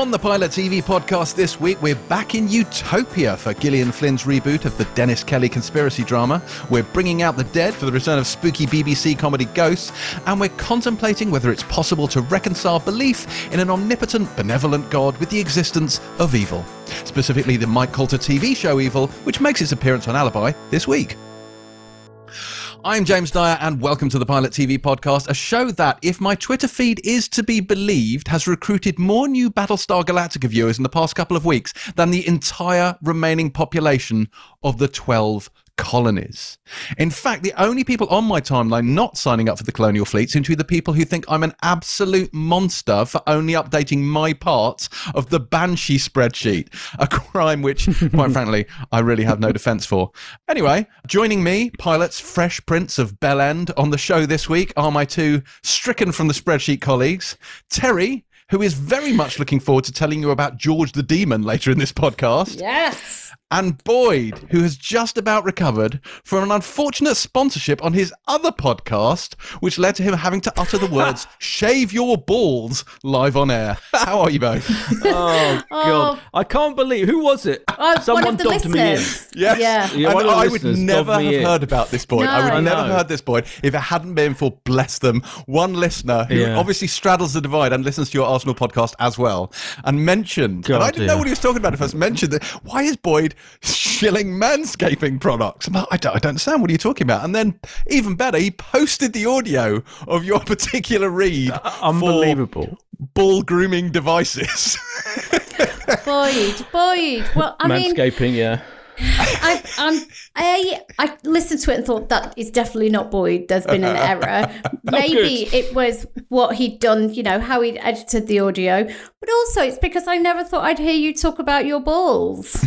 On the Pilot TV podcast this week, we're back in Utopia for Gillian Flynn's reboot of the Dennis Kelly conspiracy drama. We're bringing out the dead for the return of spooky BBC comedy Ghosts, and we're contemplating whether it's possible to reconcile belief in an omnipotent, benevolent God with the existence of evil. Specifically, the Mike Colter TV show Evil, which makes its appearance on Alibi this week. I'm James Dyer, and welcome to the Pilot TV podcast, a show that, if my Twitter feed is to be believed, has recruited more new Battlestar Galactica viewers in the past couple of weeks than the entire remaining population of the 12 colonies. In fact, the only people on my timeline not signing up for the colonial fleet seem to be the people who think I'm an absolute monster for only updating my part of the Banshee spreadsheet, a crime which, quite frankly, I really have no defense for. Anyway, joining me, pilots Fresh Prince of Bell End, on the show this week are my two stricken from the spreadsheet colleagues, Terry. Who is very much looking forward to telling you about George the Demon later in this podcast? Yes. And Boyd, who has just about recovered from an unfortunate sponsorship on his other podcast, which led to him having to utter the words "shave your balls" live on air. How are you both? Oh god, oh. I can't believe who was it? Oh, Someone one of the dobbed me in. Yes. Yeah. Yeah, And one of the I would never have in. heard about this, Boyd. I would No. have never I know. heard this, Boyd, if it hadn't been for, bless them, one listener who Yeah. obviously straddles the divide and listens to your Arsenal podcast as well, and mentioned, and I didn't know what he was talking about at first, mentioned that, why is Boyd shilling manscaping products? I'm like, I don't, I don't understand. What are you talking about? And then, even better, he posted the audio of your particular read Unbelievable. for ball grooming devices. Boyd, Boyd. Well, I mean, Manscaping, yeah. I, um, I, I listened to it and thought that is definitely not Boyd. There's been an error. Maybe good. it was what he'd done, you know, how he'd edited the audio. But also, it's because I never thought I'd hear you talk about your balls.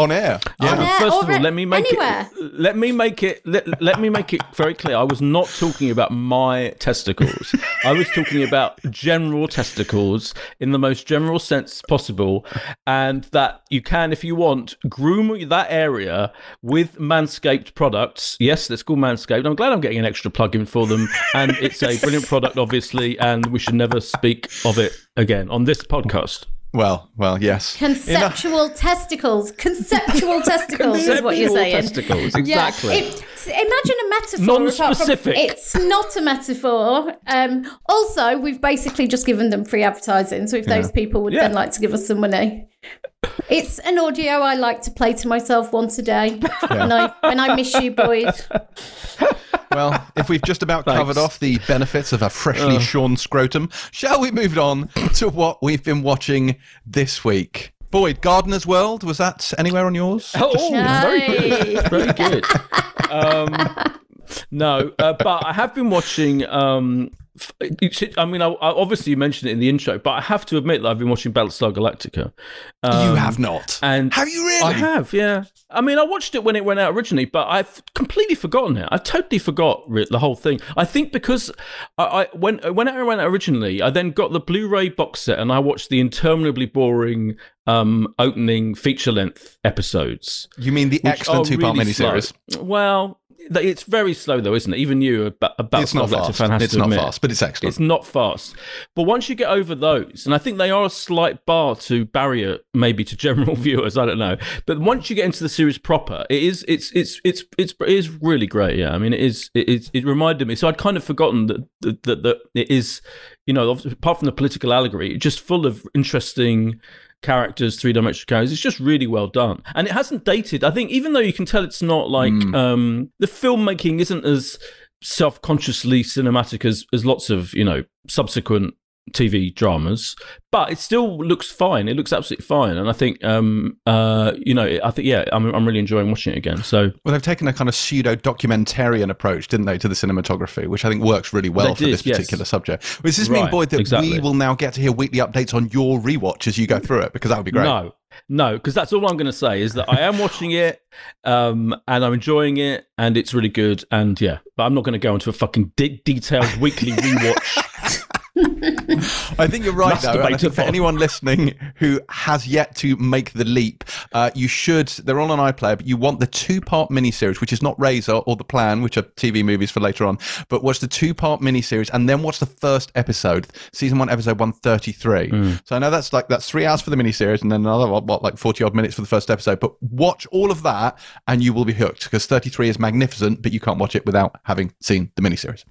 On air. Yeah. On air First of all, let me make anywhere. it. Let me make it. Let, let me make it very clear. I was not talking about my testicles. I was talking about general testicles in the most general sense possible, and that you can, if you want, groom that area with Manscaped products. Yes, it's called Manscaped. I'm glad I'm getting an extra plug-in for them, and it's a brilliant product, obviously, and we should never speak of it again on this podcast. Well, well, yes. Conceptual testicles. Conceptual testicles is what you're Conceptual saying. testicles, exactly. Yeah. It, imagine a metaphor. Non-specific. from- It's not a metaphor. Um, also, we've basically just given them free advertising. So if those people would Yeah. then like to give us some money. It's an audio I like to play to myself once a day when I when I miss you, Boyd. Well, if we've just about Thanks. covered off the benefits of a freshly shorn scrotum, shall we move on to what we've been watching this week? Boyd, Gardener's World, was that anywhere on yours? Oh, very good. Very good. Um, no, uh, but I have been watching. Um, I mean, I, I obviously you mentioned it in the intro, but I have to admit that I've been watching Battlestar Galactica. Um, you have not. and have you really? I have, yeah. I mean, I watched it when it went out originally, but I've completely forgotten it. I totally forgot the whole thing. I think because I, I when when it went out originally, I then got the Blu-ray box set and I watched the interminably boring um, opening feature-length episodes. You mean the which excellent two-part really miniseries? slow. Well, it's very slow though, isn't it? Even you, about ba- a It's not fast. fan, has It's to not admit. fast, but it's excellent. It's not fast. But once you get over those, and I think they are a slight bar to barrier maybe to general viewers, I don't know. But once you get into the series proper, it is it's it's it's it's it is really great. Yeah. I mean it is it is it reminded me. So I'd kind of forgotten that that, that, that it is, you know, apart from the political allegory, just full of interesting characters, three dimensional characters. It's just really well done, and it hasn't dated. I think even though you can tell it's not like um, the filmmaking isn't as self consciously cinematic as as lots of you know subsequent TV dramas, but it still looks fine. It looks absolutely fine, and I think um uh you know I think yeah I'm I'm really enjoying watching it again. So Well, they've taken a kind of pseudo documentarian approach, didn't they, to the cinematography, which I think works really well for did, this yes. particular subject. Does this mean, Right, Boyd, that we will now get to hear weekly updates on your rewatch as you go through it? Because that would be great. no. No, because that's all I'm going to say is that I am watching it, um, and I'm enjoying it, and it's really good, and yeah. But I'm not going to go into a fucking de- detailed weekly rewatch I think you're right, though. I think for anyone listening who has yet to make the leap, uh, you should. They're on iPlayer, but you want the two-part miniseries, which is not Razor or The Plan, which are TV movies for later on, but watch the two-part miniseries and then watch the first episode, season one, episode one thirty-three. Mm. So I know that's like that's three hours for the miniseries and then another what, what like forty odd minutes for the first episode. But watch all of that and you will be hooked because thirty-three is magnificent, but you can't watch it without having seen the miniseries.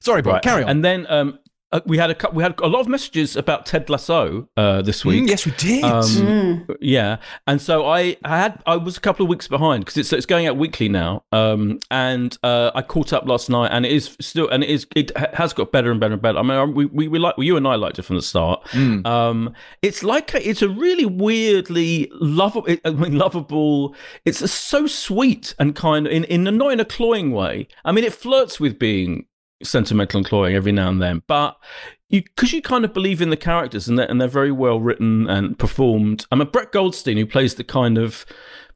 Sorry, Bob. Right. Carry on. And then um, uh, we had a we had a lot of messages about Ted Lasso uh, this week. Mm, yes, we did. Um, mm. Yeah, and so I, I had I was a couple of weeks behind because it's it's going out weekly now. Um, and uh, I caught up last night, and it is still and it is it has got better and better and better. I mean, we we, we like well, you and I liked it from the start. Mm. Um, it's like a, it's a really weirdly lovable. I mean, lovable. It's so sweet and kind of in in a not in a cloying way. I mean, it flirts with being sentimental and cloying every now and then, but you because you kind of believe in the characters and they're, and they're very well written and performed. I mean, Brett Goldstein, who plays the kind of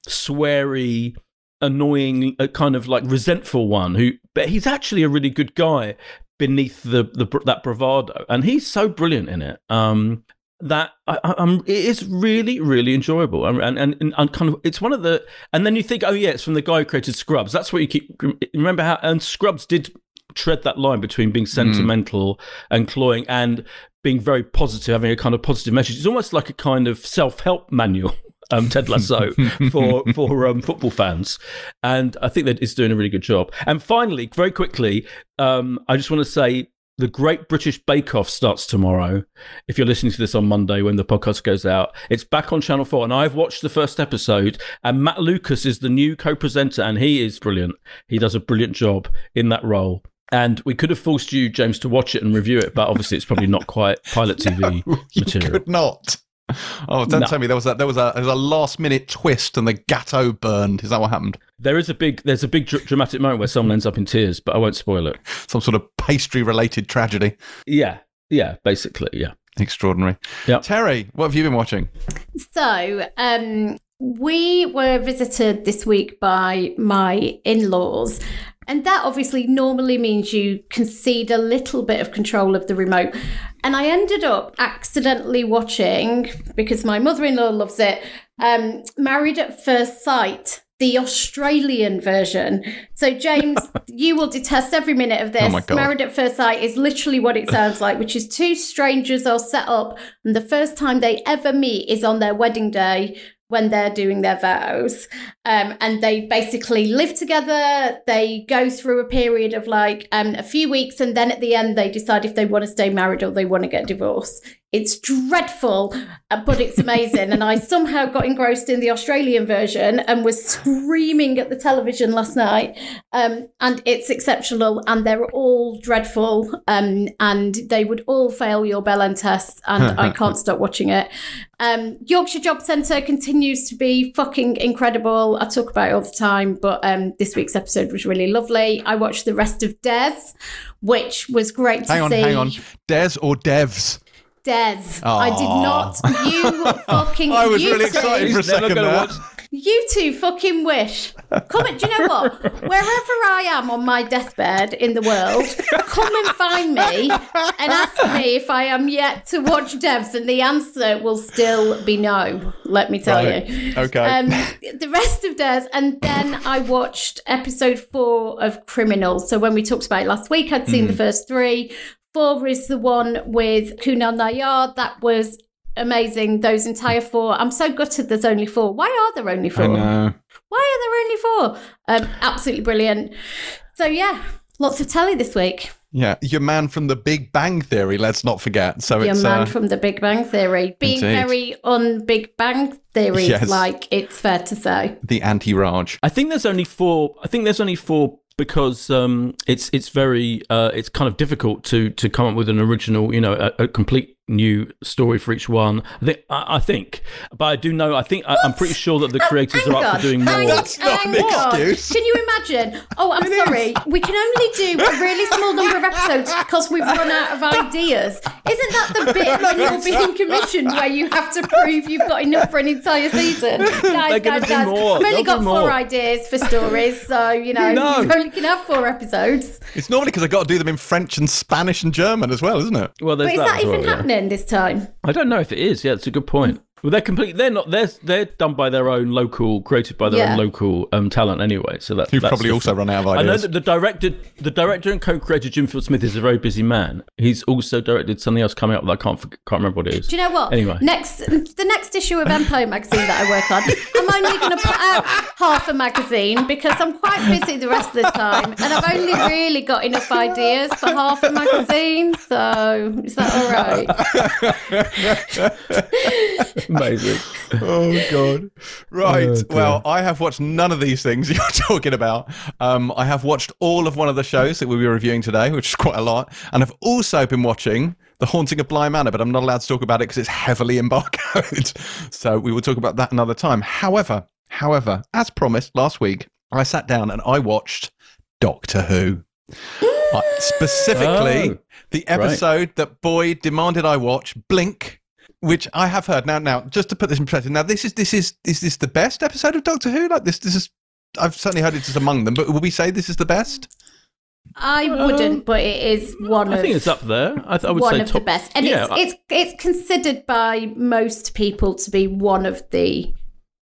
sweary, annoying, uh, kind of like resentful one, who but he's actually a really good guy beneath the, the that bravado, and he's so brilliant in it. Um, that I, am it is really really enjoyable and, and and, and kind of it's one of the and then you think oh yeah it's from the guy who created Scrubs that's what you keep remember how and Scrubs did tread that line between being sentimental mm. and cloying and being very positive, having a kind of positive message. It's almost like a kind of self help manual. Um, Ted Lasso for for um, football fans, and I think that it's doing a really good job. And finally, very quickly, um, I just want to say the Great British Bake Off starts tomorrow. If you're listening to this on Monday when the podcast goes out, it's back on Channel 4. And I've watched the first episode, and Matt Lucas is the new co presenter, and he is brilliant. He does a brilliant job in that role. And we could have forced you, James, to watch it and review it, but obviously it's probably not quite pilot TV no, material. You could not. Oh, don't no. tell me there was a there was a there was a last minute twist and the gateau burned. Is that what happened? There is a big there's a big dr- dramatic moment where someone ends up in tears, but I won't spoil it. Some sort of pastry related tragedy. Yeah, yeah, basically, yeah. Extraordinary. Yeah, Terry, what have you been watching? So, um, we were visited this week by my in laws, and that obviously normally means you concede a little bit of control of the remote. And I ended up accidentally watching, because my mother in law loves it, um, Married at First Sight, the Australian version. So, James, you will detest every minute of this. Oh Married at First Sight is literally what it sounds like, which is two strangers are set up, and the first time they ever meet is on their wedding day when they're doing their vows. Um, and they basically live together. They go through a period of like um, a few weeks, and then at the end, they decide if they want to stay married or they want to get divorced. It's dreadful, uh, but it's amazing. and I somehow got engrossed in the Australian version and was screaming at the television last night. Um, and it's exceptional, and they're all dreadful, um, and they would all fail your Bell Belen test, and I can't stop watching it. Um, Yorkshire Job Centre continues to be fucking incredible. I talk about it all the time, but um, this week's episode was really lovely. I watched the rest of Des, which was great hang to on, see. Hang on, Des or Devs? Des. Aww. I did not. You fucking. I was really excited for a second there. Watch. You two fucking wish. Come and do you know what? Wherever I am on my deathbed in the world, come and find me and ask me if I am yet to watch Devs, and the answer will still be no. Let me tell right. you. Okay. Um, the rest of Devs, and then I watched episode four of Criminals. So when we talked about it last week, I'd seen mm. the first three. Four is the one with Kunal Nayyar. That was amazing. Those entire four. I'm so gutted there's only four. Why are there only four? Why are there only four? Um, absolutely brilliant. So, yeah, lots of telly this week. Yeah, your man from the Big Bang Theory. Let's not forget. So your it's man uh, from the Big Bang Theory, being indeed. very on Big Bang Theory, yes. like it's fair to say. The anti-Raj. I think there's only four. I think there's only four because um, it's it's very uh, it's kind of difficult to to come up with an original, you know, a, a complete new story for each one. I think, I, I think, but I do know. I think I, I'm pretty sure that the uh, creators Hang are up on, for doing more. hang- That's not an excuse. Can you imagine? Oh, I'm sorry. We can only do a really small number of episodes because we've run out of ideas. Isn't that the bit when you're being commissioned where you have to prove you've got enough for an entire season? Guys, guys, guys. more. I've only They'll got four ideas for stories, so you know No. you only can have four episodes. It's normally because I got to do them in French and Spanish and German as well, isn't it? Well, there's But is that, that as well, even yeah. This time? I don't know if it is. Yeah, it's a good point. Well, they're complete. They're not. They're they're done by their own local, created by their Yeah. own local um, talent anyway. So that You've that's probably also run out of ideas. I know that the director, the director and co-creator Jim Field Smith is a very busy man. He's also directed something else coming up that I can't forg- can't remember what it is. Do you know what? Anyway. next the next issue of Empire magazine that I work on, I'm only going to put out half a magazine because I'm quite busy the rest of the time, and I've only really got enough ideas for half a magazine. So is that all right? Amazing. oh god. Right. Oh, well i have watched none of these things you're talking about. Um, i have watched all of one of the shows that we'll be reviewing today which is quite a lot and i've also been watching the haunting of bly manor but i'm not allowed to talk about it because it's heavily embargoed. So we will talk about that another time. However however as promised last week i sat down and i watched doctor who. Specifically Oh, the episode that Boyd demanded I watch, Blink, which I have heard now. Now, just to put this in perspective, now this is this is is this the best episode of Doctor Who? Like this, this is. I've certainly heard it is among them, but will we say this is the best? I uh, wouldn't, but it is one I of think it's up there. I, th- I would one say of top, the best, and yeah, it's I- it's it's considered by most people to be one of the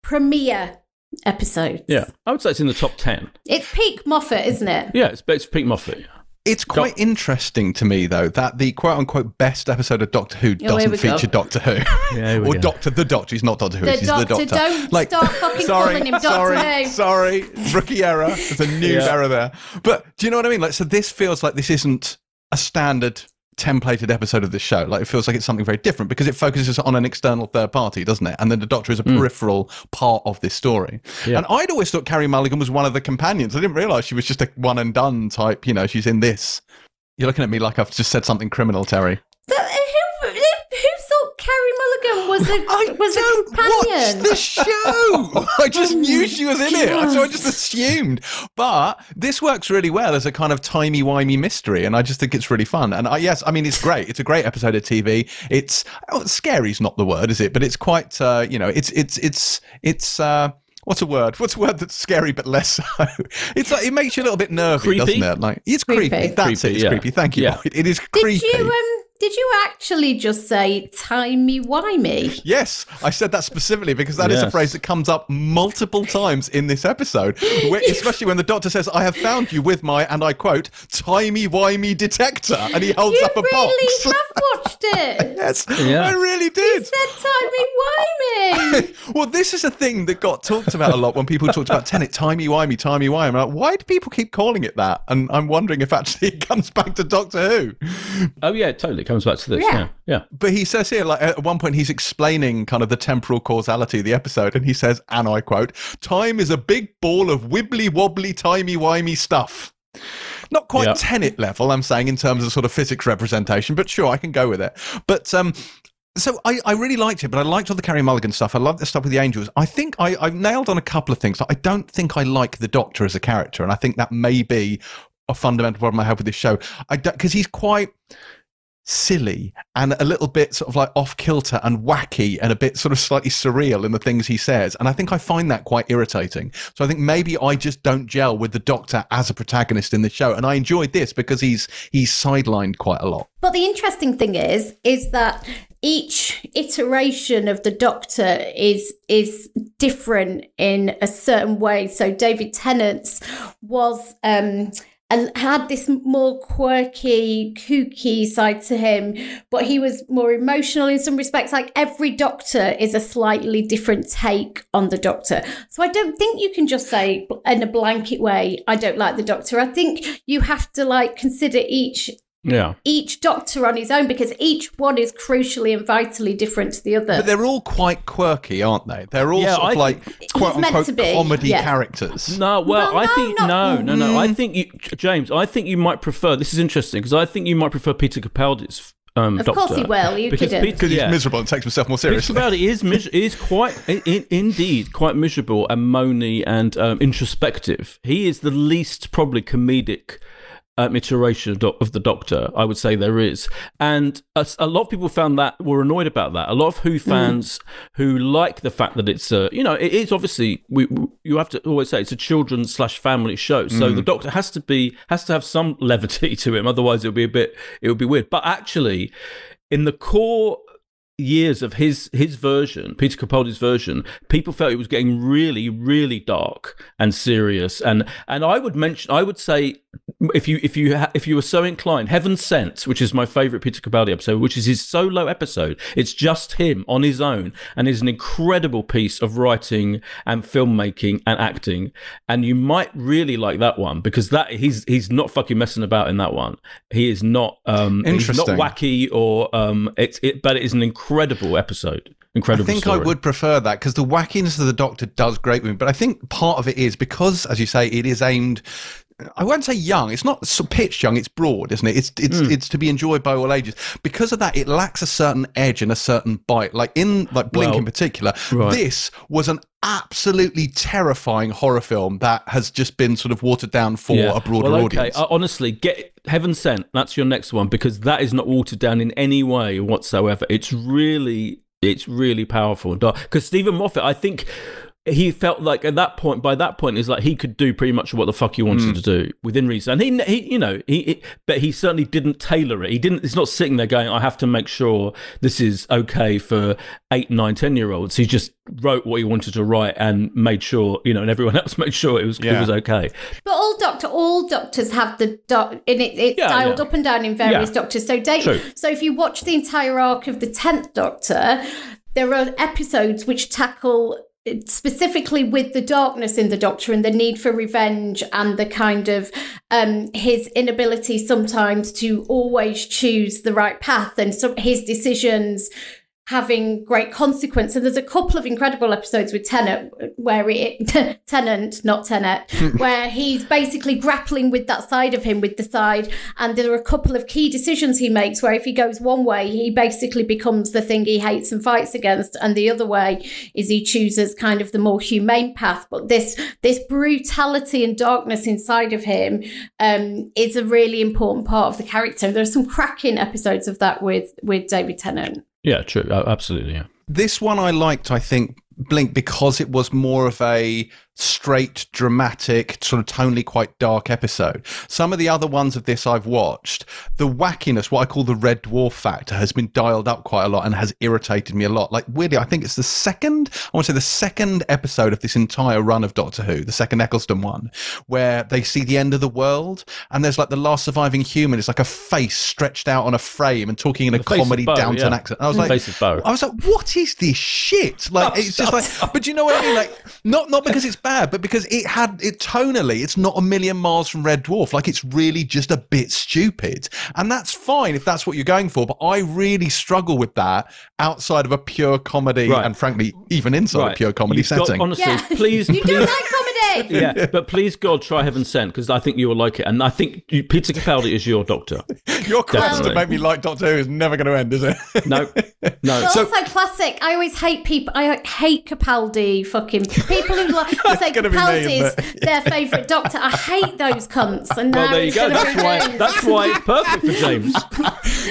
premier episodes. yeah. I would say it's in the top ten. it's peak Moffat, isn't it? Yeah, it's it's Pete Moffat. It's quite interesting to me, though, that the quote unquote best episode of Doctor Who here doesn't we go. feature Doctor Who. Yeah, or go. Doctor the Doctor. He's not Doctor Who, The he's Doctor, the Doctor. don't start fucking sorry, calling him Doctor sorry, Who. Sorry, rookie error. There's a new Yeah. error there. But do you know what I mean? Like, so this feels like this isn't a standard templated episode of this show. Like, it feels like it's something very different because it focuses on an external third party, doesn't it? And then the Doctor is a mm. peripheral part of this story. Yeah. And I'd always thought Carey Mulligan was one of the companions. I didn't realize she was just a one and done type. You know, she's in this. You're looking at me like I've just said something criminal, Terry. Th- Who, who thought Carey Mulligan was a I was a don't companion? watch the show. I just knew she was in it, so I just assumed. But this works really well as a kind of timey wimey mystery, and I just think it's really fun. And I, yes, I mean it's great. It's a great episode of TV. It's oh, scary's not the word, is it? But it's quite, uh, you know, it's it's it's it's. Uh, What's a word? What's a word that's scary but less so? It's like it makes you a little bit nervy, Creepy? doesn't it? Like it's creepy. Creepy. That's it. It's yeah. creepy. Thank you. Yeah. Boyd. It is did creepy. you um did you actually just say timey wimey? Yes, I said that specifically because that is a phrase that comes up multiple times in this episode, where, especially when the doctor says, "I have found you with my," and I quote, "timey wimey detector," and he holds You up a ball. I really box. have watched it. yes, Yeah. I really did. Said timey wimey. well, this is a thing that got talked about a lot when people talked about Tenet, timey wimey, timey wimey. I'm like, why do people keep calling it that? And I'm wondering if actually it comes back to Doctor Who. Oh yeah, totally comes back to this. Yeah. Yeah, yeah. But he says here, like at one point, he's explaining kind of the temporal causality of the episode, and he says, and I quote, "Time is a big ball of wibbly wobbly, timey wimey stuff." Not quite Yeah. tenet level, I'm saying, in terms of sort of physics representation, but sure, I can go with it. But um, so I, I really liked it, but I liked all the Carey Mulligan stuff. I love the stuff with the angels. I think I, I've nailed on a couple of things. I don't think I like the Doctor as a character, and I think that may be a fundamental problem I have with this show. I because he's quite silly and a little bit sort of like off kilter and wacky and a bit sort of slightly surreal in the things he says. And I think I find that quite irritating. So I think maybe I just don't gel with the Doctor as a protagonist in the show. And I enjoyed this because he's he's sidelined quite a lot. But the interesting thing is, is that each iteration of the Doctor is is different in a certain way. So David Tennant's was um and had this more quirky, kooky side to him, but he was more emotional in some respects. Like every Doctor is a slightly different take on the Doctor. So I don't think you can just say in a blanket way, I don't like the Doctor. I think you have to like consider each Yeah. each doctor on his own because each one is crucially and vitally different to the other. But they're all quite quirky, aren't they? They're all Yeah, sort of like quote unquote comedy yeah. characters. No, well, Well, I no, think not- no, no, no. Mm. I think you, James. I think you might prefer. This is interesting because I think you might prefer Peter Capaldi's um, Of doctor. course he will, you because couldn't. Peter, Because yeah. he's miserable and takes himself more Peter seriously. Capaldi is mis- is quite i i indeed quite miserable and moany and um, introspective. He is the least probably comedic um, iteration of, of the Doctor. I would say there is, and a, a lot of people found that were annoyed about that. A lot of Who fans who like the fact that it's a you know it is obviously we you have to always say it's a children's slash family show, so the Doctor has to be has to have some levity to him. Otherwise, it would be a bit it would be weird. But actually, in the core years of his his version, Peter Capaldi's version, people felt it was getting really, really dark and serious. And and I would mention, I would say, if you if you ha- if you were so inclined, Heaven Sent, which is my favorite Peter Capaldi episode, which is his solo episode. It's just him on his own, and is an incredible piece of writing and filmmaking and acting. And you might really like that one because that he's he's not fucking messing about in that one. He is not um he's not wacky or um it's it but it is an incredible episode Incredible I think story. I would prefer that because the wackiness of the Doctor does great with me. But I think part of it is because, as you say, it is aimed. I won't say young. It's not so pitched young. It's broad, isn't it? It's it's Hmm. it's to be enjoyed by all ages. Because of that, it lacks a certain edge and a certain bite. Like in like Blink Well, in particular, right. this was an absolutely terrifying horror film that has just been sort of watered down for a broader well, okay. audience. Uh, honestly, get Heaven Sent. That's your next one because that is not watered down in any way whatsoever. It's really, it's really powerful and dark. Because Steven Moffat, I think. He felt like at that point, by that point, is like he could do pretty much what the fuck he wanted Hmm. to do within reason. And he, he, you know, he, he, but he certainly didn't tailor it. He didn't. He's not sitting there going, "I have to make sure this is okay for eight, nine, ten year olds." He just wrote what he wanted to write and made sure, you know, and everyone else made sure it was it was okay. But all doctor, all doctors have the doc, and it, it's Yeah, dialed yeah. up and down in various Yeah. doctors. So, Dave, so if you watch the entire arc of the tenth Doctor, there are episodes which tackle specifically with the darkness in the Doctor and the need for revenge and the kind of um, his inability sometimes to always choose the right path and some his decisions having great consequence. And there's a couple of incredible episodes with Tennant where it Tennant, not Tenet, where he's basically grappling with that side of him, with the side. And there are a couple of key decisions he makes where if he goes one way, he basically becomes the thing he hates and fights against, and the other way is he chooses kind of the more humane path. But this this brutality and darkness inside of him um, is a really important part of the character. There are some cracking episodes of that with with David Tennant. Yeah, true. Absolutely. Yeah. this one I liked, I think, Blink, because it was more of a straight, dramatic, sort of tonally quite dark episode. Some of the other ones of this I've watched, the wackiness, what I call the red dwarf factor, has been dialed up quite a lot and has irritated me a lot. Like, weirdly, I think it's the second, I want to say the second episode of this entire run of Doctor Who, the second Eccleston one, where they see the end of the world and there's like the last surviving human. It's like a face stretched out on a frame and talking in a The face comedy Boe, downton yeah. accent. I was like, face of Boe. I was like, what is this shit? Like, it's just like, but you know what I mean? Like, not not because it's bad, but because it had it tonally, it's not a million miles from Red Dwarf. Like, it's really just a bit stupid, and that's fine if that's what you're going for. But I really struggle with that outside of a pure comedy, Right. and frankly, even inside a pure comedy You've got- setting. honestly, Yeah, please, you do please, like comedy. yeah, but please God, try Heaven Sent because I think you will like it, and I think you, Peter Capaldi is your doctor. Your quest to make me like Doctor Who is never going to end, is it? No, no. But So- also classic. I always hate people. I hate Capaldi. Fucking people who like who say gonna me, Capaldi's isn't their favourite doctor. I hate those cunts. And well, now there you it's go. gonna That's be why. James. That's why it's perfect for James.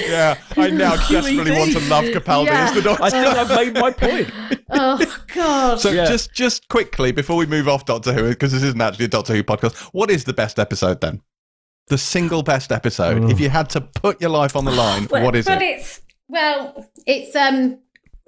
yeah, I now desperately want to love Capaldi Yeah. as the Doctor. I think I've made my point. Oh God. So Yeah. just just quickly before we move off Doctor Who, because this isn't actually a Doctor Who podcast, what is the best episode then? The single best episode. If you had to put your life on the line, But- what is but it? it's well, it's um.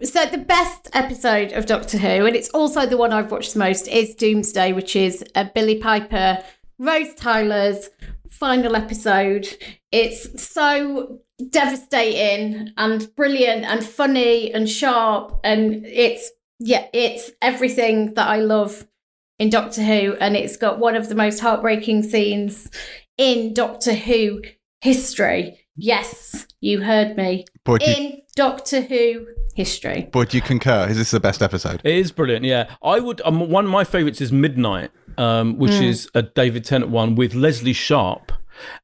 So the best episode of Doctor Who, and it's also the one I've watched the most, is Doomsday, which is a Billie Piper, Rose Tyler's final episode. It's so devastating and brilliant and funny and sharp, and it's yeah, it's everything that I love in Doctor Who, and it's got one of the most heartbreaking scenes in Doctor Who history. Yes, you heard me. Boy, do you, In Doctor Who history. boy, do you concur? Is this the best episode? It is brilliant. Yeah, I would. Um, one of my favourites is Midnight, um, which is a David Tennant one with Lesley Sharp.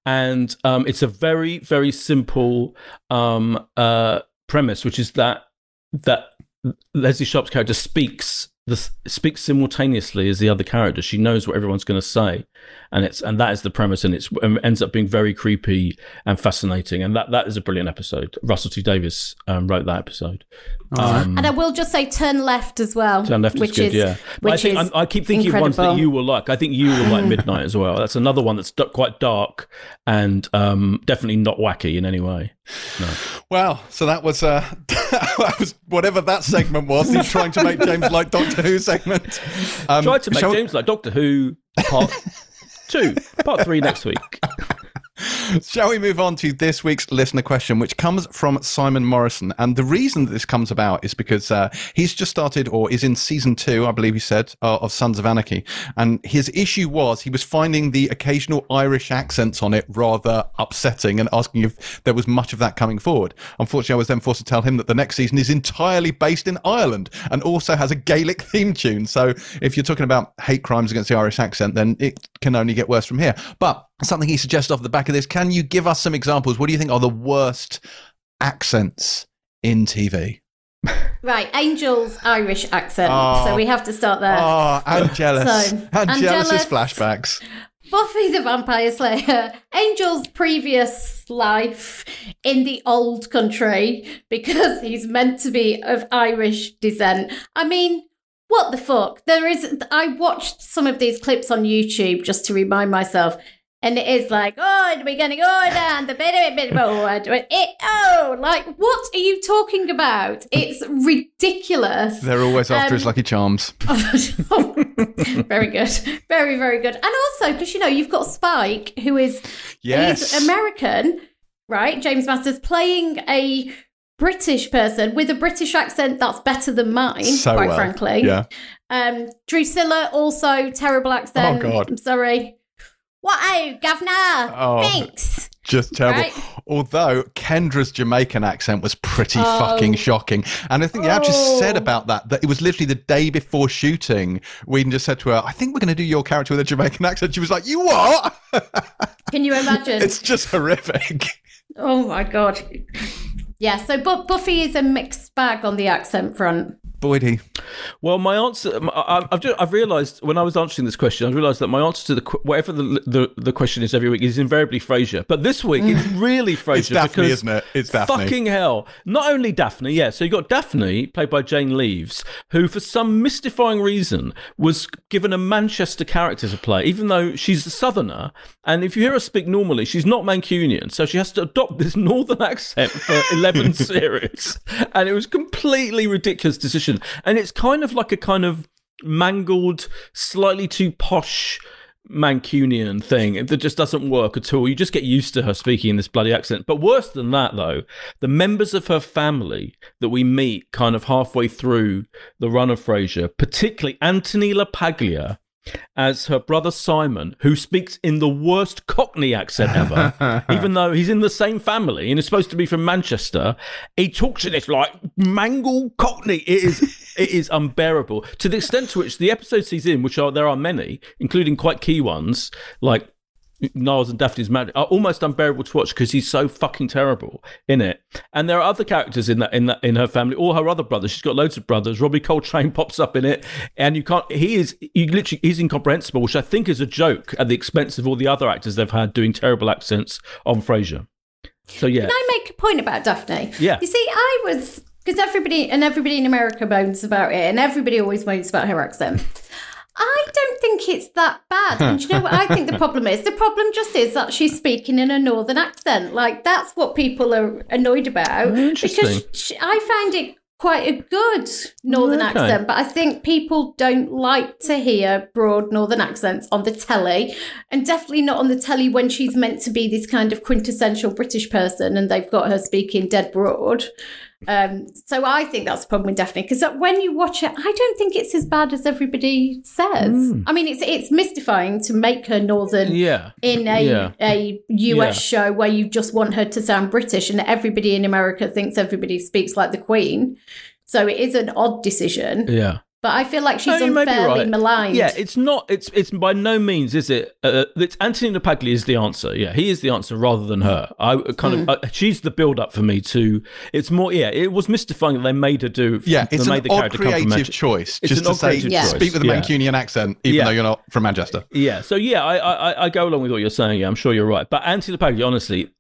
and um, it's a very very simple um, uh, premise, which is that that Lesley Sharp's character speaks the speaks simultaneously as the other character. She knows what everyone's going to say, and it's and that is the premise, and it ends up being very creepy and fascinating. And that that is a brilliant episode. Russell T Davies um, wrote that episode. Um, and I will just say, turn left as well. Turn left which is good, is, yeah. But I think is I, I keep thinking of ones that you will like. I think you will like Midnight as well. That's another one that's d- quite dark and um, definitely not wacky in any way. Well, so that was uh, that was whatever that segment was. He's trying to make James like Doctor Who segment. Um, Try to make shall- James like Doctor Who part two, part three next week. Shall we move on to this week's listener question, which comes from Simon Morrison? And the reason that this comes about is because uh, he's just started, or is in season two, I believe he said, uh, of Sons of Anarchy. And his issue was he was finding the occasional Irish accents on it rather upsetting and asking if there was much of that coming forward. Unfortunately, I was then forced to tell him that the next season is entirely based in Ireland and also has a Gaelic theme tune. So if you're talking about hate crimes against the Irish accent, then it can only get worse from here. But something he suggests off the back of this. Can you give us some examples? What do you think are the worst accents in TV? Right, Angel's Irish accent. Oh. So ah. we have to start there. Oh, ah, and jealous. So, and and jealous is jealous. flashbacks. Buffy the Vampire Slayer, Angel's previous life in the old country because he's meant to be of Irish descent. I mean, what the fuck? There is. I watched some of these clips on YouTube just to remind myself. And it is like, oh, we're going to go down the bit, bit, board. It, oh, like, what are you talking about? It's ridiculous. They're always after Um, his Lucky Charms. very good. Very, very good. And also, because, you know, you've got Spike, who is Yes. he's American, right? James Marsters playing a British person with a British accent that's better than mine, So quite well. frankly. Yeah. Um, Drusilla, also terrible accent. Oh, God. I'm sorry. What oh, governor? Oh. Thanks. Just terrible. Right. Although Kendra's Jamaican accent was pretty Oh. fucking shocking. And I think the actress Oh. said about that that it was literally the day before shooting. Whedon just said to her, I think we're going to do your character with a Jamaican accent. She was like, You what? Can you imagine? it's just horrific. oh my god. Yeah, so Bu- Buffy is a mixed bag on the accent front. Boydie. Well, my answer, I've just, I've realised when I was answering this question, I realised that my answer to the whatever the, the the question is every week is invariably Frasier. But this week it's mm. really Frasier It's Daphne, isn't it? It's Daphne. Fucking hell! Not only Daphne, yeah. So you got Daphne, played by Jane Leeves, who for some mystifying reason was given a Manchester character to play, even though she's a Southerner. And if you hear her speak normally, she's not Mancunian, so she has to adopt this Northern accent for eleven series, and it was completely ridiculous decision. And it's kind of like a kind of mangled, slightly too posh Mancunian thing that just doesn't work at all. You just get used to her speaking in this bloody accent. But worse than that, though, the members of her family that we meet kind of halfway through the run of Frasier, particularly Anthony LaPaglia as her brother Simon, who speaks in the worst Cockney accent ever, even though he's in the same family and is supposed to be from Manchester. He talks in this like mangled Cockney. It is it is unbearable to the extent to which the episodes he's in, which are there are many, including quite key ones like Niles and Daphne's marriage are uh, almost unbearable to watch because he's so fucking terrible in it. And there are other characters in that in that in her family, all her other brothers. She's got loads of brothers. Robbie Coltrane pops up in it, and you can't. He is you literally he's incomprehensible, which I think is a joke at the expense of all the other actors they've had doing terrible accents on Frasier. So yeah, Can I make a point about Daphne? Yeah. You see, I was because everybody and everybody in America moans about it, and everybody always moans about her accent. I don't think it's that bad. And do you know what I think the problem is? The problem just is that she's speaking in a northern accent. Like that's what people are annoyed about. Oh, interesting. Because she, I find it quite a good northern Okay. accent, but I think people don't like to hear broad northern accents on the telly, and definitely not on the telly when she's meant to be this kind of quintessential British person, and they've got her speaking dead broad. Um, so I think that's the problem with Daphne because when you watch it, I don't think it's as bad as everybody says. I mean, it's it's mystifying to make her northern yeah. in a Yeah. a US show where you just want her to sound British and everybody in America thinks everybody speaks like the Queen. So it is an odd decision. Yeah. But I feel like she's No, you may be unfairly right. maligned. Yeah, it's not. It's it's by no means is it. Uh, it's Anthony LaPaglia is the answer. Yeah, he is the answer rather than her. I kind Hmm. of. Uh, she's the build up for me to. It's more. Yeah, it was mystifying that they made her do. Yeah, they it's made an the odd character come from creative choice. It's just an to odd say, creative Yeah. choice. speak with a yeah. Mancunian accent, even Yeah. though you're not from Manchester. Yeah, so yeah, I, I I go along with what you're saying. Yeah, I'm sure you're right. But Anthony Lapaglia, honestly,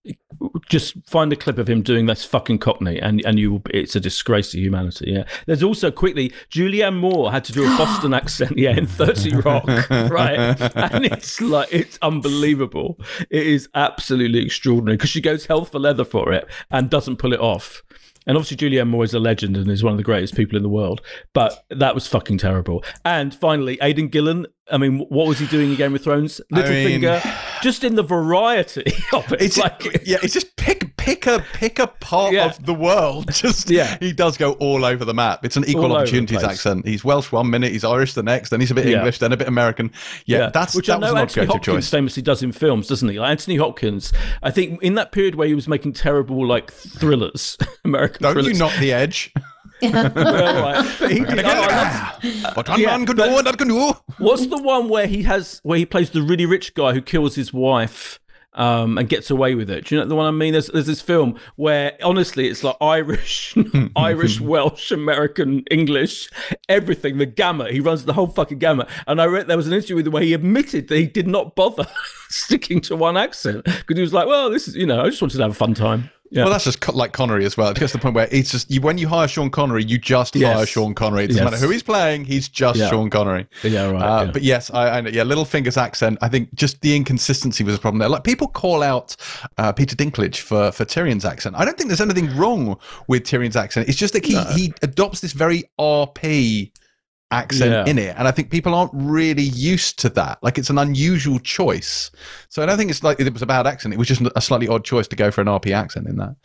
just find a clip of him doing this fucking Cockney, and and you, it's a disgrace to humanity. Yeah. There's also quickly Julianne Moore had to do a Boston accent. Yeah, in Thirty Rock, right? And it's like it's unbelievable. It is absolutely extraordinary because she goes hell for leather for it and doesn't pull it off. And obviously, Julianne Moore is a legend and is one of the greatest people in the world. But that was fucking terrible. And finally, Aidan Gillen. I mean, what was he doing in Game of Thrones? mean- Littlefinger. just in the variety of it. It's like, yeah, it's just pick pick a pick a part Yeah. of the world. Just Yeah. he does go all over the map. It's an equal All opportunities accent. He's Welsh one minute, he's Irish the next, then he's a bit Yeah. English, then a bit American. Yeah, that's which that I was know an odd Anthony creative Hopkins choice. famously does in films, doesn't he? Like Anthony Hopkins, I think in that period where he was making terrible like thrillers, American thrillers. Don't thrillers. you knock the edge? Well, right. But he did- oh, What ah, one Yeah, man can do, another can do. What's the one where he has where he plays the really rich guy who kills his wife um, and gets away with it? Do you know the one I mean? There's, there's this film where honestly it's like Irish, Irish, Welsh, American, English, everything. The gamut. He runs the whole fucking gamut. And I read there was an interview with him where he admitted that he did not bother sticking to one accent because he was like, well, this is you know I just wanted to have a fun time. Yeah. Well, that's just co- like Connery as well. It gets to the point where it's just you, when you hire Sean Connery, you just Yes. hire Sean Connery. It doesn't Yes. matter who he's playing; he's just Yeah. Sean Connery. Yeah, right, Uh, yeah. But yes, I, I yeah, Littlefinger's accent. I think just the inconsistency was a problem there. Like people call out uh, Peter Dinklage for for Tyrion's accent. I don't think there's anything wrong with Tyrion's accent. It's just that he he adopts this very RP accent Yeah. in it. And i think people aren't really used to that. Like it's an unusual choice. So i don't think it's like it was a bad accent. It was just a slightly odd choice to go for an rp accent in that.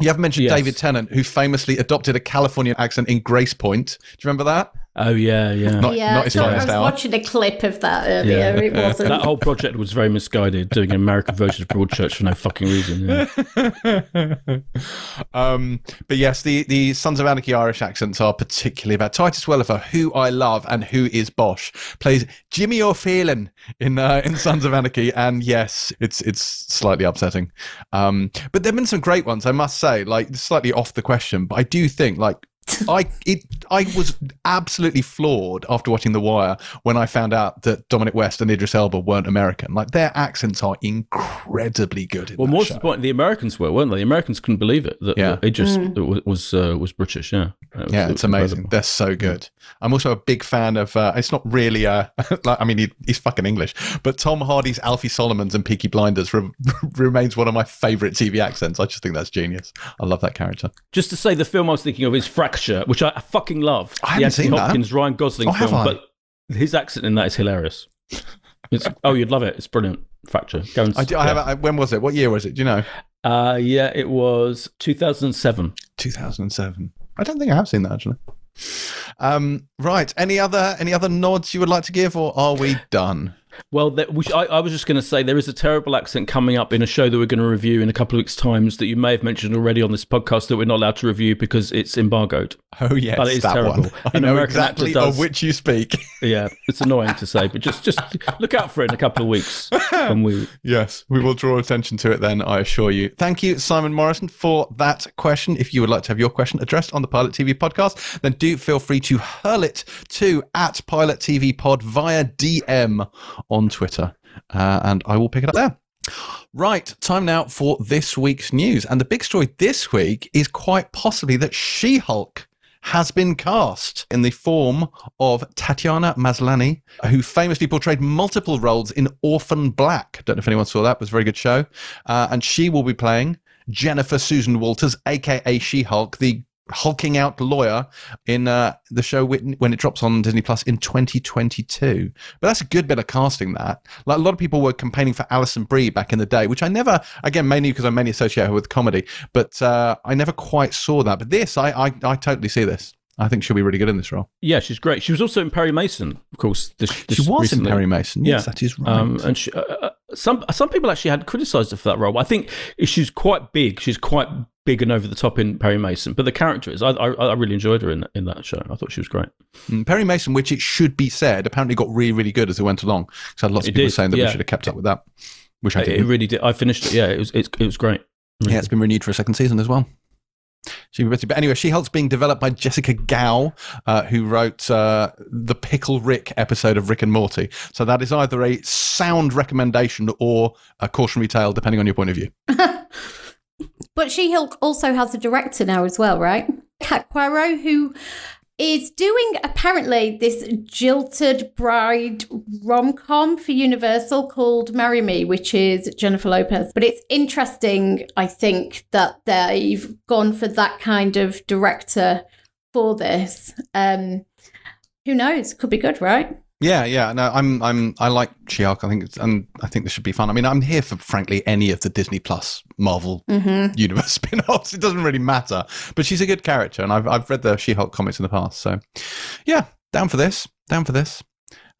You have mentioned Yes. david tennant who famously adopted a californian accent in Gracepoint. Do you remember that oh yeah, yeah. Not- yeah, not his so I was hour. watching a clip of that earlier. Yeah. It wasn't. that whole project was very misguided, doing an American version of Broadchurch for no fucking reason. Yeah. um, but yes, the, the Sons of Anarchy Irish accents are particularly bad. Titus Welliver, who I love and who is Bosch, plays Jimmy O'Phelan in uh, in Sons of Anarchy, and yes, it's it's slightly upsetting. Um, but there've been some great ones, I must say. Like slightly off the question, but I do think like. I it I was absolutely floored after watching The Wire when I found out that Dominic West and Idris Elba weren't American. Like their accents are incredibly good. In Well, that more show. to the point, the Americans were, weren't they? The Americans couldn't believe it that, Yeah. that Idris was was, uh, was British. Yeah, It was- Yeah, it's was amazing. incredible. They're so good. I'm also a big fan of. Uh, it's not really. Uh, like, I mean, he, he's fucking English, but Tom Hardy's Alfie Solomons and Peaky Blinders re- remains one of my favorite TV accents. I just think that's genius. I love that character. Just to say, the film I was thinking of is Fracture, which I fucking love. I haven't seen that. Hopkins, Ryan Gosling Oh, film, but his accent in that is hilarious. It's, oh, you'd love it. It's brilliant. Fracture. Go and I, do, I have. I, when was it? What year was it? Do you know? Uh, yeah, it was 2007. 2007. I don't think I have seen that actually. Um, right. Any other any other nods you would like to give, or are we done? Well, that, which I, I was just going to say, there is a terrible accent coming up in a show that we're going to review in a couple of weeks' times that you may have mentioned already on this podcast that we're not allowed to review because it's embargoed. Oh yes, But it is terrible. one. I An know American actor exactly does- of which you speak. Yeah, it's annoying to say, but just just look out for it in a couple of weeks when we. Yes, we will draw attention to it then, I assure you. Thank you, Simon Morrison, for that question. If you would like to have your question addressed on the Pilot TV podcast, then do feel free to hurl it to at Pilot TV Pod via DM on Twitter, uh, and I will pick it up there. Right, time now for this week's news. And the big story this week is quite possibly that She Hulk has been cast in the form of Tatiana Maslany, who famously portrayed multiple roles in Orphan Black. Don't know if anyone saw that, it was a very good show. Uh, and she will be playing Jennifer Susan Walters, aka She Hulk, the hulking out lawyer in uh, the show when it drops on Disney Plus in 2022. But that's a good bit of casting. That like a lot of people were campaigning for Alison Brie back in the day, which I never, again, mainly because I mainly associate her with comedy, but uh, I never quite saw that. But this, I, I, I totally see this. I think she'll be really good in this role. Yeah, she's great. She was also in Perry Mason, of course. This, this She was recently. in Perry Mason. Yes, Yeah. that is right. Um, and she, uh, uh, some some people actually had criticised her for that role. I think she's quite big. She's quite big and over the top in Perry Mason, but the character is. I I, I really enjoyed her in in that show. I thought she was great. Mm, Perry Mason, which it should be said, apparently got really, really good as it went along. So lots of It people did, saying that yeah. we should have kept up with that, which I did. it really did. I finished it. Yeah, it was it, it was great. Yeah, it's been renewed for a second season as well. She But anyway, She Hulk's being developed by Jessica Gao, uh, who wrote uh, the Pickle Rick episode of Rick and Morty. So that is either a sound recommendation or a cautionary tale, depending on your point of view. But She Hulk also has a director now as well, right? Kat Coiro, who is doing apparently this jilted bride rom com for Universal called Marry Me, which is Jennifer Lopez. But it's interesting, I think, that they've gone for that kind of director for this. Um, who knows? Could be good, right? Yeah, yeah. No, I'm, I'm, I like She-Hulk. I think, it's, and I think this should be fun. I mean, I'm here for frankly any of the Disney Plus Marvel Mm-hmm. universe spin-offs. It doesn't really matter, but she's a good character, and I've, I've read the She-Hulk comics in the past. So, yeah, down for this. Down for this.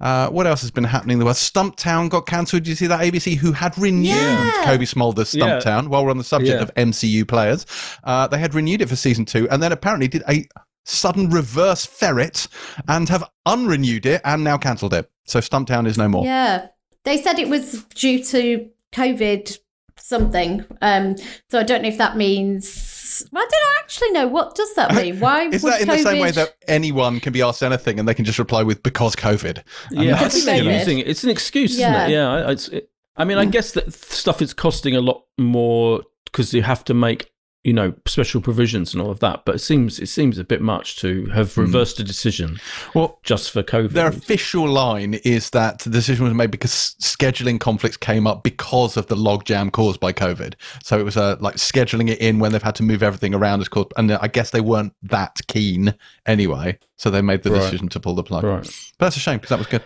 Uh, what else has been happening in the world? Stumptown got cancelled. Did you see that ABC who had renewed Yeah. Cobie Smulders' Yeah. Stumptown? While we're on the subject Yeah. of MCU players, uh, they had renewed it for season two, and then apparently did a sudden reverse ferret and have unrenewed it and now cancelled it. So Stumptown is no more. Yeah. They said it was due to COVID something. Um, so I don't know if that means. I don't actually know. What does that mean? Why Is that in COVID... the same way that anyone can be asked anything and they can just reply with because COVID? And Yeah, that's- think they're using it. It's an excuse, Yeah. isn't it? Yeah. I- It's, it, I mean, I guess that stuff is costing a lot more because you have to make you know special provisions and all of that. But it seems it seems a bit much to have reversed a decision Well, just for COVID. their official line is that the decision was made because scheduling conflicts came up because of the logjam caused by COVID. So it was uh, like scheduling it in when they've had to move everything around as caused, and I guess they weren't that keen anyway. So they made the Right. decision to pull the plug. right. But that's a shame because that was good.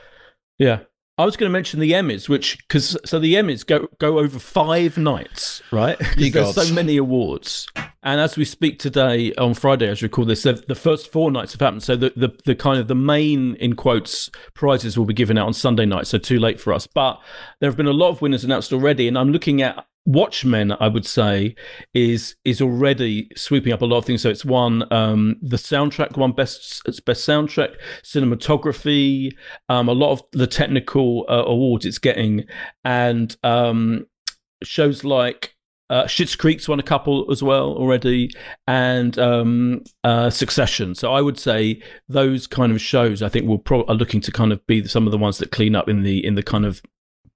Yeah. I was going to mention the Emmys, which because so the Emmys go go over five nights, right? 'Cause Ye there's so many awards, and as we speak today on Friday, as we record this, the the first four nights have happened. So the, the the kind of the main in quotes prizes will be given out on Sunday night. So too late for us, but there have been a lot of winners announced already, and I'm looking at Watchmen, I would say, is is already sweeping up a lot of things. So it's won um, the soundtrack, won best best soundtrack, cinematography, um, a lot of the technical uh, awards it's getting, and um, shows like. Uh, Schitt's Creek's won a couple as well already, and um, uh, Succession. So I would say those kind of shows, I think, will pro- are looking to kind of be some of the ones that clean up in the in the kind of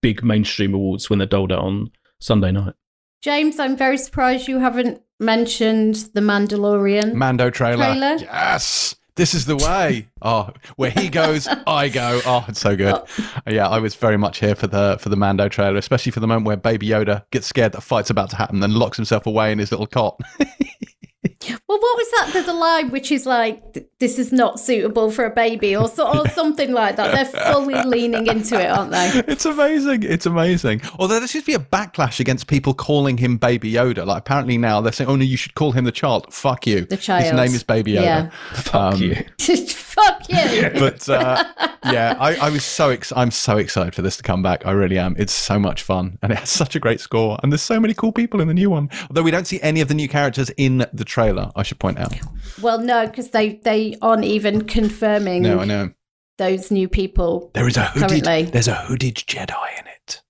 big mainstream awards when they're doled out on Sunday night. James, I'm very surprised you haven't mentioned the Mandalorian. Mando trailer. Trailer? Yes. This is the way. Oh, where he goes, I go. Oh, it's so good. Oh. Yeah, I was very much here for the for the Mando trailer, especially for the moment where Baby Yoda gets scared that fight's about to happen, then locks himself away in his little cot. well, what was that? There's a line which is like, "This is not suitable for a baby," or so, or something like that. They're fully leaning into it, aren't they? it's amazing. It's amazing. Although there seems to be a backlash against people calling him Baby Yoda. Like apparently now they're saying, "Oh no, you should call him the child." Fuck you. The child. His name is Baby Yoda. Yeah. Fuck Um, you. Fuck you. but uh, yeah, I, I was so ex- I'm so excited for this to come back. I really am. It's so much fun, and it has such a great score. And there's so many cool people in the new one. Although we don't see any of the new characters in the trailer, I should point out. Well, no, because they they aren't even confirming No, I know those new people. there is a hooded. Currently. There's a hooded Jedi in it.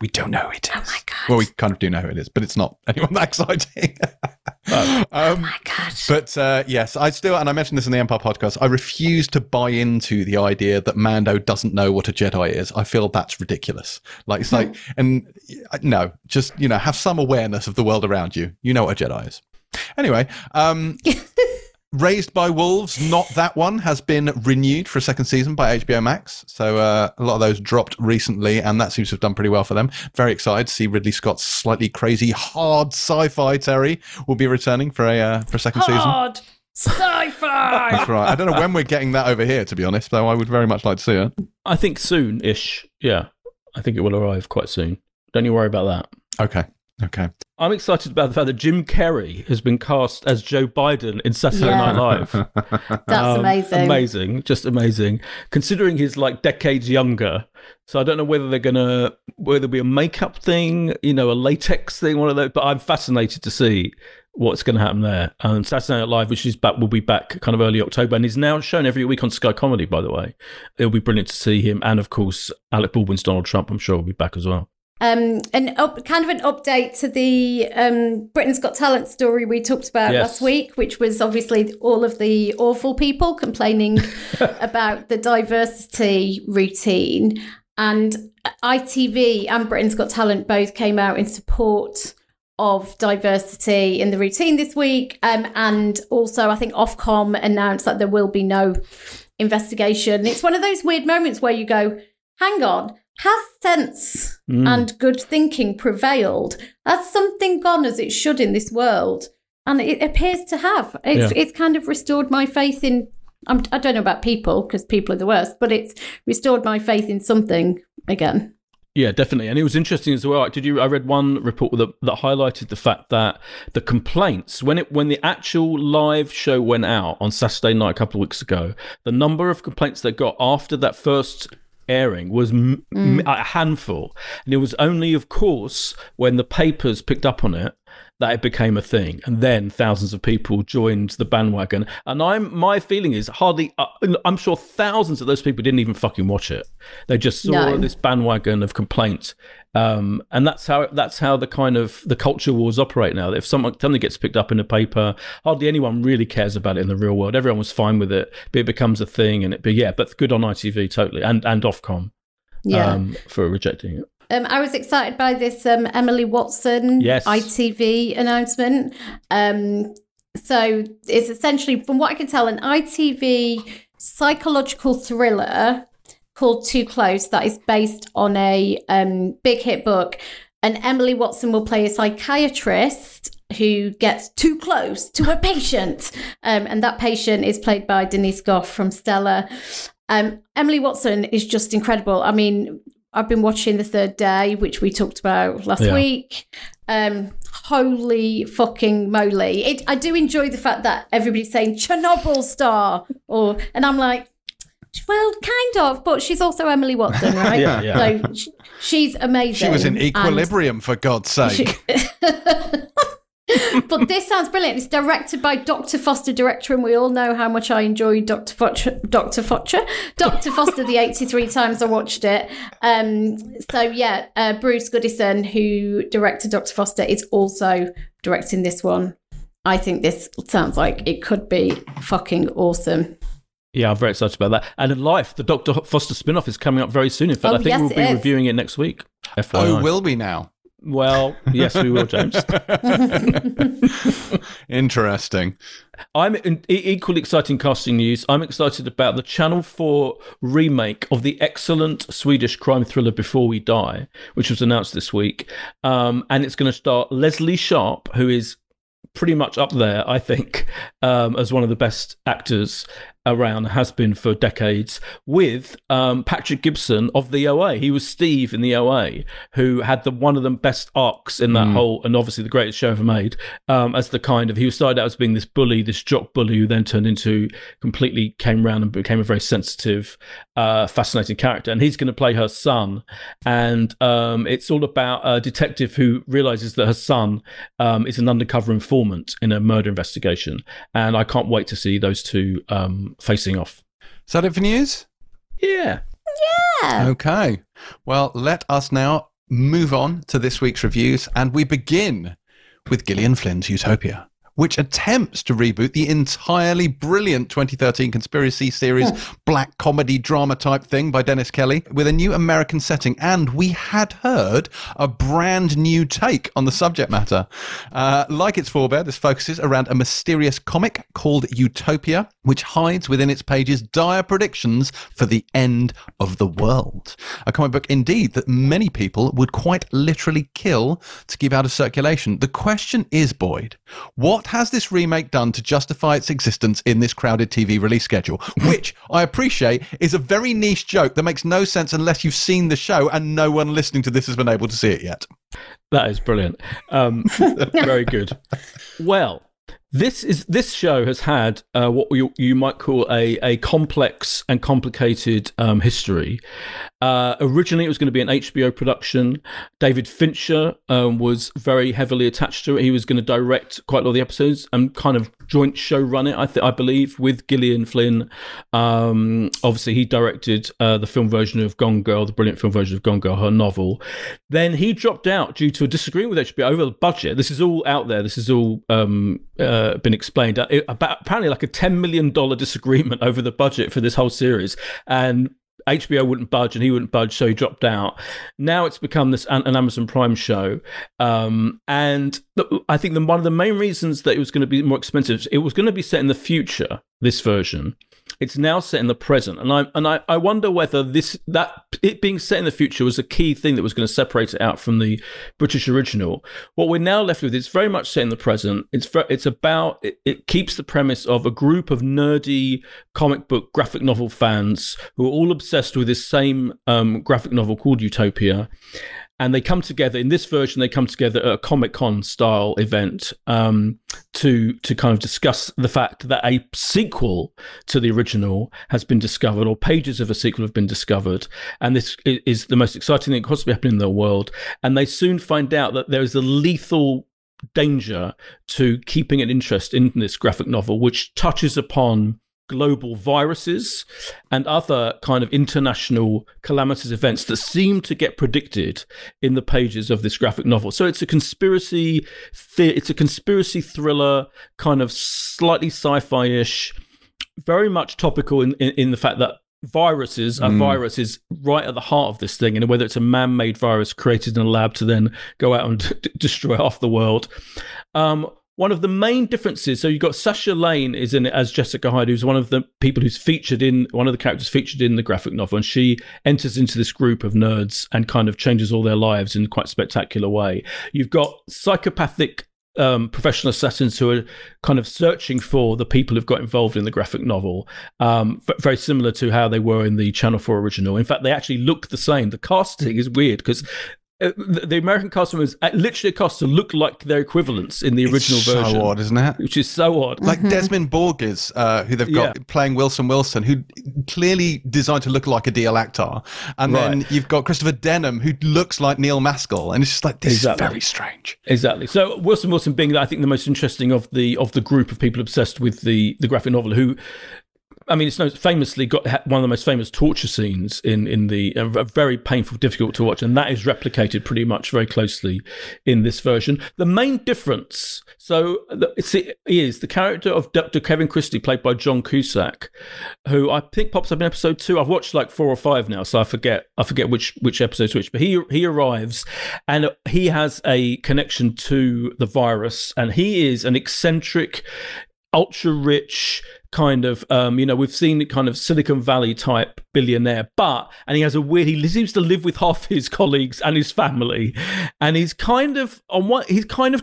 We don't know who it is. Oh my god. Well, we kind of do know who it is, but it's not anyone that exciting. um, oh my god. But uh, yes, I still, and I mentioned this in the Empire podcast, I refuse to buy into the idea that Mando doesn't know what a Jedi is. I feel that's ridiculous. Like, it's like, and uh, no, just, you know, have some awareness of the world around you. You know what a Jedi is. Anyway, um, Raised by Wolves, not that one, has been renewed for a second season by HBO Max. So uh, a lot of those dropped recently, and that seems to have done pretty well for them. Very excited to see Ridley Scott's slightly crazy, hard sci-fi Terry will be returning for a uh, for a second season. Hard sci-fi. That's right. I don't know when we're getting that over here, to be honest, though I would very much like to see it. I think soon ish. Yeah. I think it will arrive quite soon. Don't you worry about that. Okay. Okay. I'm excited about the fact that Jim Carrey has been cast as Joe Biden in Saturday Yeah. Night Live. That's Um, amazing. Amazing. Just amazing. Considering he's like decades younger. So I don't know whether they're gonna whether it'll be a makeup thing, you know, a latex thing, one of those, but I'm fascinated to see what's going to happen there. And Saturday Night Live, which is back, will be back kind of early October, and is now shown every week on Sky Comedy. By the way, it'll be brilliant to see him, and of course Alec Baldwin's Donald Trump. I'm sure will be back as well. Um, and up, kind of an update to the um, Britain's Got Talent story we talked about Yes. last week, which was obviously all of the awful people complaining about the diversity routine. And ITV and Britain's Got Talent both came out in support of diversity in the routine this week. Um, and also, I think Ofcom announced that there will be no investigation. It's one of those weird moments where you go, hang on, has sense Mm. and good thinking prevailed? Has something gone as it should in this world? And it appears to have. It's, Yeah. it's kind of restored my faith in. I'm, I don't know about people because people are the worst, but it's restored my faith in something again. Yeah, definitely. And it was interesting as well. Did you? I read one report that, that highlighted the fact that the complaints when it when the actual live show went out on Saturday night a couple of weeks ago, the number of complaints that got after that first airing was m- m- a handful, and it was only, of course, when the papers picked up on it that it became a thing, and then thousands of people joined the bandwagon. And I'm my feeling is hardly. Uh, I'm sure thousands of those people didn't even fucking watch it. They just saw No. this bandwagon of complaints, um, and that's how that's how the kind of the culture wars operate now. If someone something gets picked up in a paper, hardly anyone really cares about it in the real world. Everyone was fine with it, but it becomes a thing, and it. But yeah, but good on ITV totally, and and Ofcom Yeah. um, for rejecting it. Um, I was excited by this um, Emily Watson Yes. ITV announcement. Um, so it's essentially, from what I can tell, an ITV psychological thriller called Too Close that is based on a um, big hit book. And Emily Watson will play a psychiatrist who gets too close to a patient. Um, and that patient is played by Denise Gough from Stella. Um, Emily Watson is just incredible. I mean, I've been watching The Third Day, which we talked about last Yeah. week. Um, holy fucking moly! It, I do enjoy the fact that everybody's saying Chernobyl star, or and I'm like, well, kind of, but she's also Emily Watson, right? Yeah, yeah. So sh- she's amazing. She was in and- equilibrium, for God's sake. but this sounds brilliant. It's directed by Dr. Foster, director, and we all know how much I enjoyed Dr. Foster. Dr. Foster, Dr. Foster, the 83 times I watched it. Um, so, yeah, uh, Bruce Goodison, who directed Dr. Foster, is also directing this one. I think this sounds like it could be fucking awesome. Yeah, I'm very excited about that. And in Life, the Doctor Foster spin-off is coming up very soon. In fact, Oh, I think yes, we'll be is. reviewing it next week. FYI. oh, will we now? Well, yes, we will, James. Interesting. I'm in, equally exciting casting news. I'm excited about the Channel 4 remake of the excellent Swedish crime thriller Before We Die, which was announced this week. Um, and it's going to star Lesley Sharp, who is pretty much up there, I think, um, as one of the best actors around, has been for decades, with um, Patrick Gibson of the OA. He was Steve in the OA, who had the one of the best arcs in that whole, and obviously the greatest show ever made, um, as the kind of, he started out as being this bully, this jock bully, who then turned into, completely came around and became a very sensitive, uh, fascinating character. And he's going to play her son. And um, it's all about a detective who realizes that her son um, is an undercover informant in a murder investigation. And I can't wait to see those two um, facing off. Is that it for news? Yeah. Yeah. Okay. Well, let us now move on to this week's reviews, and we begin with Gillian Flynn's Utopia, which attempts to reboot the entirely brilliant 2013 conspiracy series black comedy drama type thing by Dennis Kelly with a new American setting. And we had heard a brand new take on the subject matter. Uh, like its forebear, this focuses around a mysterious comic called Utopia, which hides within its pages dire predictions for the end of the world. A comic book, indeed, that many people would quite literally kill to keep out of circulation. The question is, Boyd, what has this remake done to justify its existence in this crowded TV release schedule? Which I appreciate is a very niche joke that makes no sense unless you've seen the show and no one listening to this has been able to see it yet. That is brilliant. Um, very good. Well, this is this show has had uh, what you, you might call a, a complex and complicated um, history. Uh, originally, it was going to be an HBO production. David Fincher um, was very heavily attached to it. He was going to direct quite a lot of the episodes and kind of joint show run it. I th- I believe with Gillian Flynn. Um, obviously, he directed uh, the film version of Gone Girl, the brilliant film version of Gone Girl, her novel. Then he dropped out due to a disagreement with HBO over the budget. This is all out there. This is all um, uh, been explained. Uh, it, about apparently like a ten million dollar disagreement over the budget for this whole series, and HBO wouldn't budge and he wouldn't budge, so he dropped out. Now it's become this an, Amazon Prime show, um, and I think the, one of the main reasons that it was going to be more expensive, it was going to be set in the future. This version, it's now set in the present, and I and I, I wonder whether this that it being set in the future was a key thing that was going to separate it out from the British original. What we're now left with is very much set in the present. It's it's about it, it keeps the premise of a group of nerdy comic book graphic novel fans who are all obsessed with this same um, graphic novel called Utopia, and they come together in this version. They come together at a Comic Con style event um, to to kind of discuss the fact that a sequel to the original has been discovered, or pages of a sequel have been discovered, and this is the most exciting thing that could possibly happening in the world. And they soon find out that there is a lethal danger to keeping an interest in this graphic novel, which touches upon global viruses and other kind of international calamitous events that seem to get predicted in the pages of this graphic novel. So it's a conspiracy, th- it's a conspiracy thriller, kind of slightly sci-fi-ish, very much topical in, in, in the fact that viruses, a mm. virus is right at the heart of this thing, and whether it's a man-made virus created in a lab to then go out and d- destroy half the world. Um, one of the main differences. So you've got Sasha Lane is in it as Jessica Hyde, who's one of the people who's featured in one of the characters featured in the graphic novel, and she enters into this group of nerds and kind of changes all their lives in quite a spectacular way. You've got psychopathic um, professional assassins who are kind of searching for the people who've got involved in the graphic novel, um, f- very similar to how they were in the Channel 4 original. In fact, they actually look the same. The casting is weird because the American customers uh, literally cost to look like their equivalents in the original it's version. So odd, isn't it? Which is so odd. Like mm-hmm. Desmond Borges, uh, who they've got yeah. playing Wilson Wilson, who clearly designed to look like Adeel Akhtar, and right. then you've got Christopher Denham, who looks like Neil Maskell, and it's just like this exactly. is very strange. Exactly. So Wilson Wilson being, I think, the most interesting of the of the group of people obsessed with the the graphic novel, who I mean, it's famously got one of the most famous torture scenes in in the very painful, difficult to watch, and that is replicated pretty much very closely in this version. The main difference, so it is the character of Dr. Kevin Christie, played by John Cusack, who I think pops up in episode two. I've watched like four or five now, so I forget I forget which which episode's which. But he he arrives, and he has a connection to the virus, and he is an eccentric ultra rich kind of um, you know we've seen kind of silicon valley type billionaire but and he has a weird he seems to live with half his colleagues and his family. And he's kind of on what he's kind of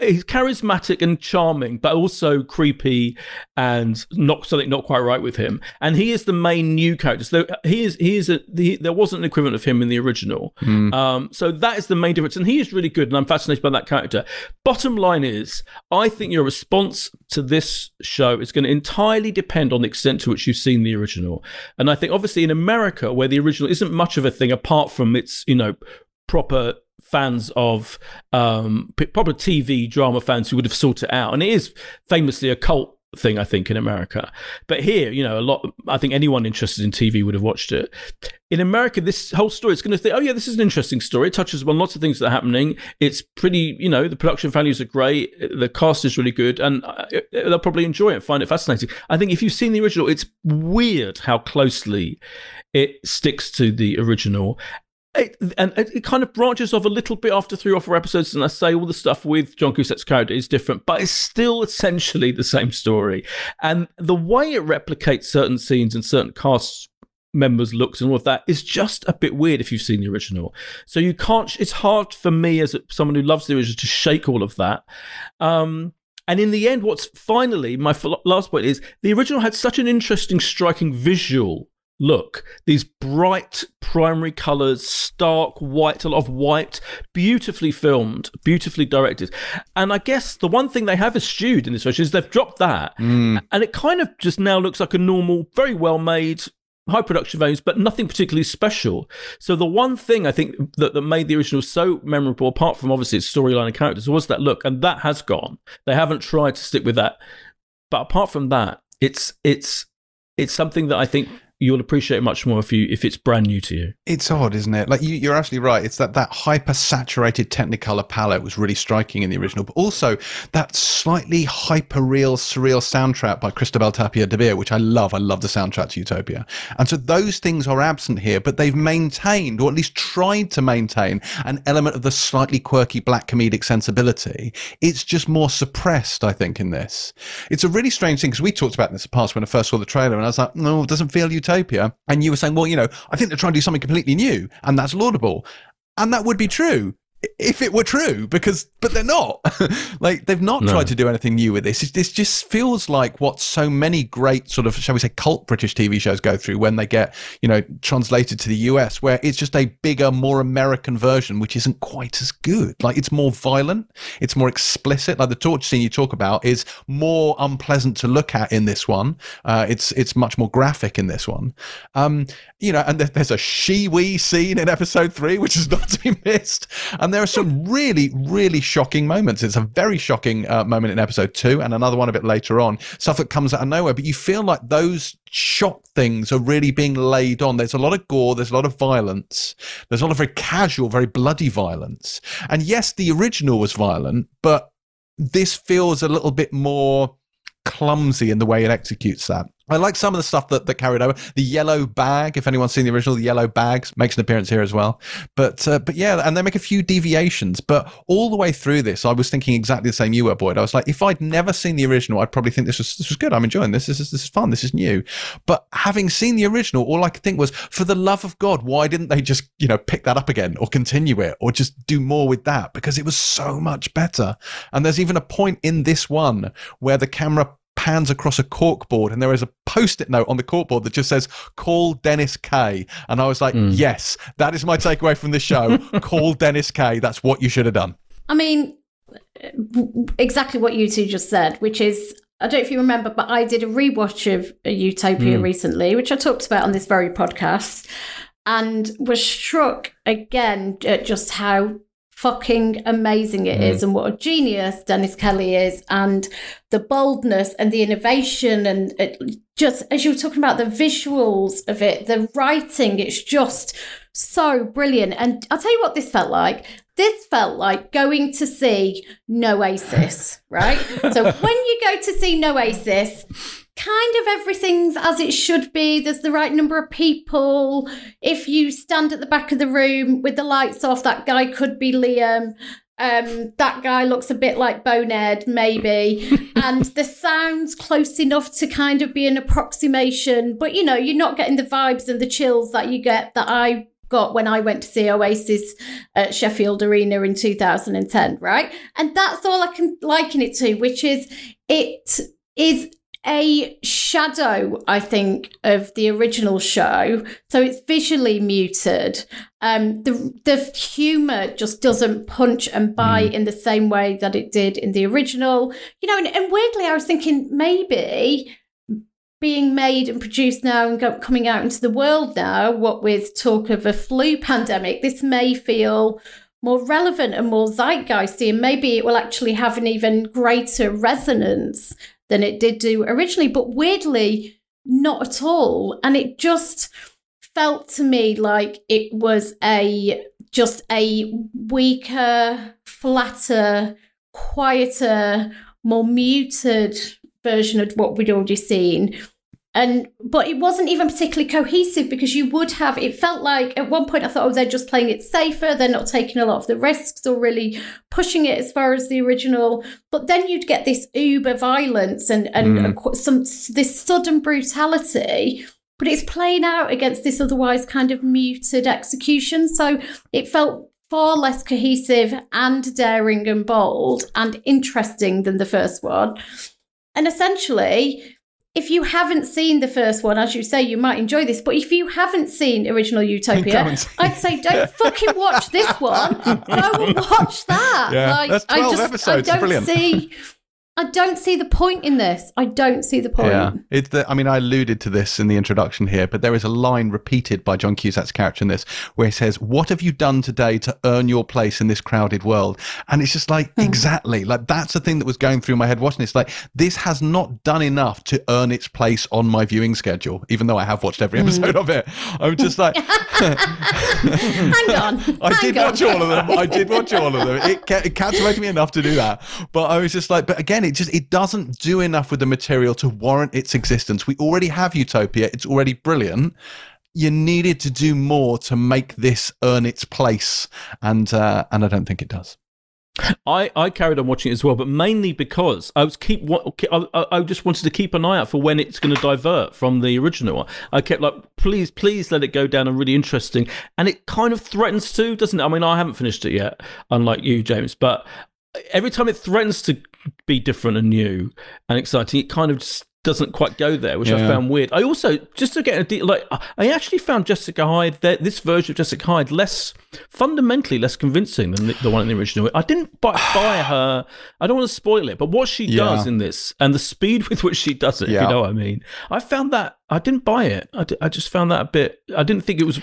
he's charismatic and charming, but also creepy and not something not quite right with him. And he is the main new character. So he is he is a the, there wasn't an equivalent of him in the original. Mm. Um, so that is the main difference, and he is really good, and I'm fascinated by that character. Bottom line is, I think your response to this show is going to entirely depend on the extent to which you've seen the original. And I think obviously in America, where the original isn't much of a thing apart from its you know proper fans of um, proper TV drama fans who would have sought it out. And it is famously a cult thing, I think, in America. But here, you know, a lot, I think anyone interested in TV would have watched it. In America, this whole story is going to think, oh, yeah, this is an interesting story. It touches on lots of things that are happening. It's pretty, you know, the production values are great. The cast is really good. And uh, they'll probably enjoy it, find it fascinating. I think if you've seen the original, it's weird how closely it sticks to the original. It, and it kind of branches off a little bit after three or four episodes, and I say all the stuff with John Cusack's character is different, but it's still essentially the same story. And the way it replicates certain scenes and certain cast members' looks and all of that is just a bit weird if you've seen the original. So you can't. It's hard for me as someone who loves the original to shake all of that. Um, and in the end, what's finally my last point is the original had such an interesting, striking visual look. These bright primary colors, stark white, a lot of white, beautifully filmed, beautifully directed. And I guess the one thing they have eschewed in this version is they've dropped that. Mm. And it kind of just now looks like a normal, very well made high production values, but nothing particularly special. So the one thing I think that, that made the original so memorable, apart from obviously its storyline and characters, was that look, and that has gone. They haven't tried to stick with that. But apart from that, it's it's it's something that I think you'll appreciate it much more if you if it's brand new to you. It's odd, isn't it? Like you, you're absolutely right. It's that that hyper saturated Technicolor palette was really striking in the original, but also that slightly hyper real, surreal soundtrack by Cristobal Tapia de Veer, which I love. I love the soundtrack to Utopia, and so those things are absent here, but they've maintained, or at least tried to maintain, an element of the slightly quirky black comedic sensibility. It's just more suppressed, I think, in this. It's a really strange thing because we talked about this in the past when I first saw the trailer, and I was like, no, it doesn't feel Utopia And you were saying, well, you know, I think they're trying to do something completely new, and that's laudable. And that would be true if it were true because but they're not. Like they've not no. tried to do anything new with this. This just feels like what so many great sort of shall we say cult british tv shows go through when they get you know translated to the us where it's just a bigger more american version which isn't quite as good. Like it's more violent. It's more explicit. Like the torture scene you talk about is more unpleasant to look at in this one. Uh, it's it's much more graphic in this one. Um you know and there's a she we scene in episode three which is not to be missed. And and there are some really, really shocking moments. It's a very shocking uh, moment in episode two, and another one a bit later on. Stuff that comes out of nowhere, but you feel like those shock things are really being laid on. There's a lot of gore, there's a lot of violence, there's a lot of very casual, very bloody violence. And yes, the original was violent, but this feels a little bit more clumsy in the way it executes that. I like some of the stuff that, that carried over. The yellow bag, if anyone's seen the original, the yellow bags makes an appearance here as well. But uh, but yeah, and they make a few deviations. But all the way through this, I was thinking exactly the same you were, Boyd. I was like, if I'd never seen the original, I'd probably think this was this was good. I'm enjoying this. This is this is fun. This is new. But having seen the original, all I could think was, for the love of God, why didn't they just you know pick that up again or continue it or just do more with that? Because it was so much better. And there's even a point in this one where the camera pans across a corkboard and there is a post-it note on the corkboard that just says call dennis k and i was like mm. yes that is my takeaway from this show call dennis k that's what you should have done i mean exactly what you two just said which is I don't know if you remember, but I did a rewatch of Utopia mm. recently, which I talked about on this very podcast, and was struck again at just how fucking amazing it mm. is and what a genius Dennis Kelly is and the boldness and the innovation and it, just as you were talking about the visuals of it the writing it's just so brilliant and I'll tell you what this felt like this felt like going to see Noasis right so when you go to see Noasis kind of everything's as it should be. There's the right number of people. If you stand at the back of the room with the lights off, that guy could be Liam. Um, that guy looks a bit like Bonehead, maybe. and the sound's close enough to kind of be an approximation, but you know, you're not getting the vibes and the chills that you get that I got when I went to see Oasis at Sheffield Arena in 2010, right? And that's all I can liken it to, which is it is a shadow, I think, of the original show. So it's visually muted. Um, the the humor just doesn't punch and bite mm. in the same way that it did in the original. You know, and, and weirdly, I was thinking maybe being made and produced now and go, coming out into the world now, what with talk of a flu pandemic, this may feel more relevant and more zeitgeisty, and maybe it will actually have an even greater resonance than it did do originally, but weirdly, not at all. And it just felt to me like it was a just a weaker, flatter, quieter, more muted version of what we'd already seen and but it wasn't even particularly cohesive because you would have it felt like at one point i thought oh they're just playing it safer. They're not taking a lot of the risks or really pushing it as far as the original. But then you'd get this uber violence and and mm. some this sudden brutality but it's playing out against this otherwise kind of muted execution. So it felt far less cohesive and daring and bold and interesting than the first one. And essentially if you haven't seen the first one, as you say, you might enjoy this. But if you haven't seen Original Utopia, I'd say don't fucking watch this one. Go and watch that. Yeah, like, that's twelve I just, episodes. I don't Brilliant. see I don't see the point in this. I don't see the point. Yeah, it's the. I mean, I alluded to this in the introduction here, but there is a line repeated by John Cusack's character in this where he says, "What have you done today to earn your place in this crowded world?" And it's just like Hmm. exactly like that's the thing that was going through my head watching this. Like this has not done enough to earn its place on my viewing schedule, even though I have watched every Hmm. episode of it. I'm just like, Hang on. I hang did on. watch all of them. I did watch all of them. It, it captivated me enough to do that. But I was just like, but again, it just it doesn't do enough with the material to warrant its existence. We already have Utopia. It's already brilliant. You needed to do more to make this earn its place, and uh, and I don't think it does. I, I carried on watching it as well, but mainly because I was keep I, I just wanted to keep an eye out for when it's going to divert from the original one. I kept like, please, please let it go down a really interesting, and it kind of threatens to, doesn't it? I mean, I haven't finished it yet, unlike you, James, but every time it threatens to be different and new and exciting, it kind of just doesn't quite go there, which I found weird. I also just to get a de- like I actually found Jessica Hyde that this version of Jessica Hyde less fundamentally less convincing than the, the one in the original. I didn't buy, buy her. I don't want to spoil it, but what she Yeah. does in this and the speed with which she does it, if you know what I mean, I found that I didn't buy it. I, just found that a bit. I didn't think it was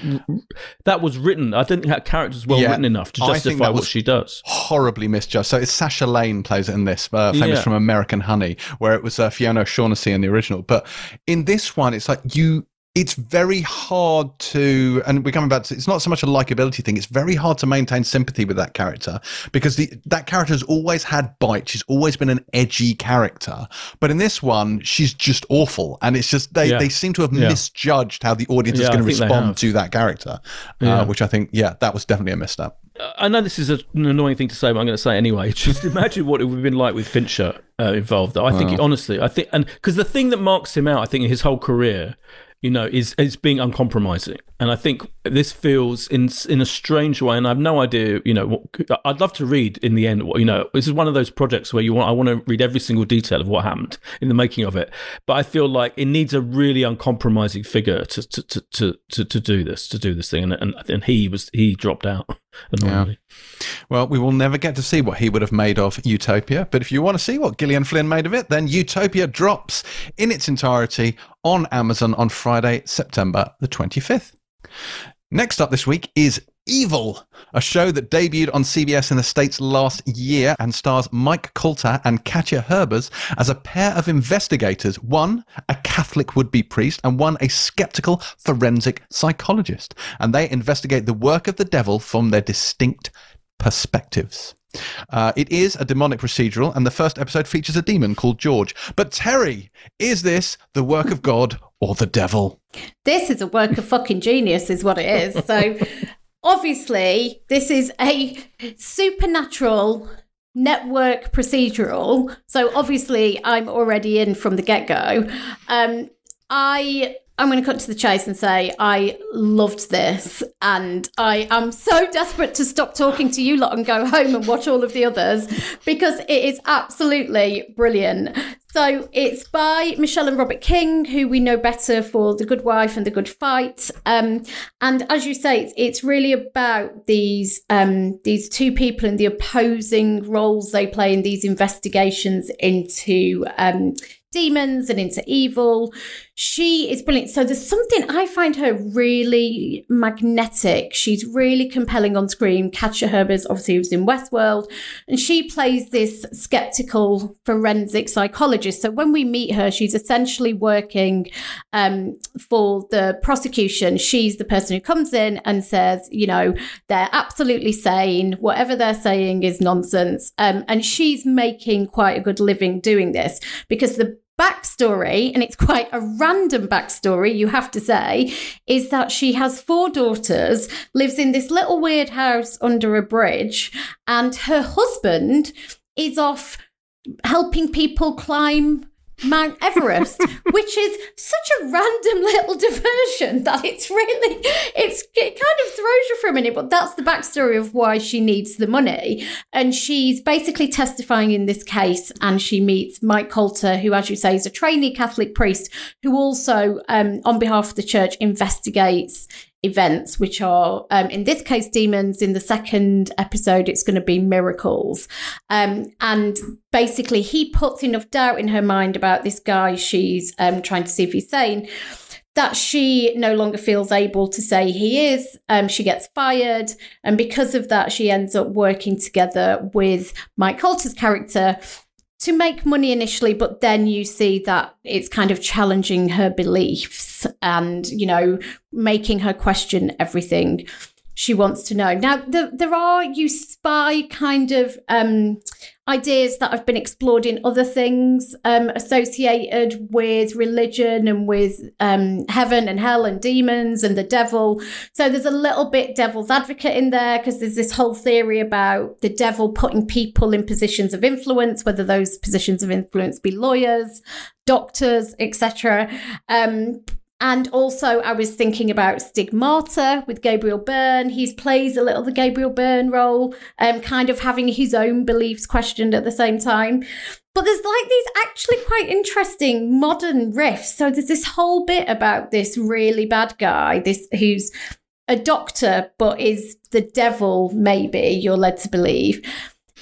that was written. I didn't think that character was well Yeah. written enough to I justify what she does. horribly misjudged. So it's Sasha Lane plays it in this, uh, famous Yeah. from American Honey, where it was uh, Fiona O'Shaughnessy in the original. But in this one, it's like you. It's very hard to, and we're coming back to. It's not so much a likability thing. It's very hard to maintain sympathy with that character because the that character has always had bite. She's always been an edgy character, but in this one, she's just awful, and it's just they Yeah. they seem to have Yeah. misjudged how the audience is Yeah, I going to respond to that character, uh, which I think, yeah, that was definitely a misstep. I know this is a, an annoying thing to say, but I'm going to say it anyway. Just imagine what it would have been like with Fincher uh, involved. I think, honestly, I think, and because the thing that marks him out, I think, in his whole career, you know, is is being uncompromising. And I think this feels in in a strange way, and I have no idea. You know, what, I'd love to read in the end. What you know, this is one of those projects where you want. I want to read every single detail of what happened in the making of it. But I feel like it needs a really uncompromising figure to to to to, to, to do this to do this thing, and, and and he was he dropped out. Annoyingly. Well, we will never get to see what he would have made of Utopia, but if you want to see what Gillian Flynn made of it, then Utopia drops in its entirety on Amazon on Friday, September the 25th. Next up this week is Evil, a show that debuted on CBS in the States last year and stars Mike Colter and Katja Herbers as a pair of investigators, one a Catholic would-be priest and one a skeptical forensic psychologist. And they investigate the work of the devil from their distinct perspectives. Uh, it is a demonic procedural, and the first episode features a demon called George. But Terry, is this the work of God or the devil? This is a work of fucking genius, is what it is. So, obviously, this is a supernatural network procedural. So, obviously, I'm already in from the get go. Um, I. I'm going to cut to the chase and say I loved this, and I am so desperate to stop talking to you lot and go home and watch all of the others because it is absolutely brilliant. So it's by Michelle and Robert King, who we know better for The Good Wife and The Good Fight. Um, and as you say, it's, it's really about these um, these two people and the opposing roles they play in these investigations into um, demons and into evil. She is brilliant. So there's something I find her really magnetic. She's really compelling on screen. Katja Herbers, obviously, who's in Westworld, and she plays this skeptical forensic psychologist. So when we meet her, she's essentially working um, for the prosecution. She's the person who comes in and says, you know, they're absolutely sane. Whatever they're saying is nonsense. Um, and she's making quite a good living doing this because the backstory, and it's quite a random backstory, you have to say, is that she has four daughters, lives in this little weird house under a bridge, and her husband is off helping people climb Mount Everest, which is such a random little diversion that it's really it's it kind of throws you for a minute, but that's the backstory of why she needs the money. And she's basically testifying in this case, and she meets Mike Colter, who, as you say, is a trainee Catholic priest who also, um, on behalf of the church, investigates events, which are, um, in this case, demons. In the second episode, it's going to be miracles. Um, and basically, he puts enough doubt in her mind about this guy she's um, trying to see if he's sane that she no longer feels able to say he is. Um, she gets fired. And because of that, she ends up working together with Mike Colter's character to make money initially, but then you see that it's kind of challenging her beliefs and, you know, making her question everything she wants to know. Now, the, there are you spy kind of um, ideas that have been explored in other things um, associated with religion and with um, heaven and hell and demons and the devil. So there's a little bit devil's advocate in there because there's this whole theory about the devil putting people in positions of influence, whether those positions of influence be lawyers, doctors, etc. Um, and also, I was thinking about Stigmata with Gabriel Byrne. He plays a little the Gabriel Byrne role, um, kind of having his own beliefs questioned at the same time. But there's like these actually quite interesting modern riffs. So there's this whole bit about this really bad guy, this who's a doctor but is the devil. Maybe you're led to believe,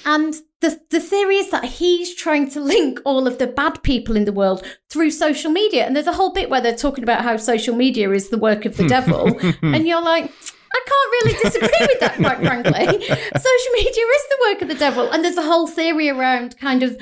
and the, the theory is that he's trying to link all of the bad people in the world through social media. And there's a whole bit where they're talking about how social media is the work of the devil. and you're like, I can't really disagree with that, quite frankly. Social media is the work of the devil. And there's a whole theory around kind of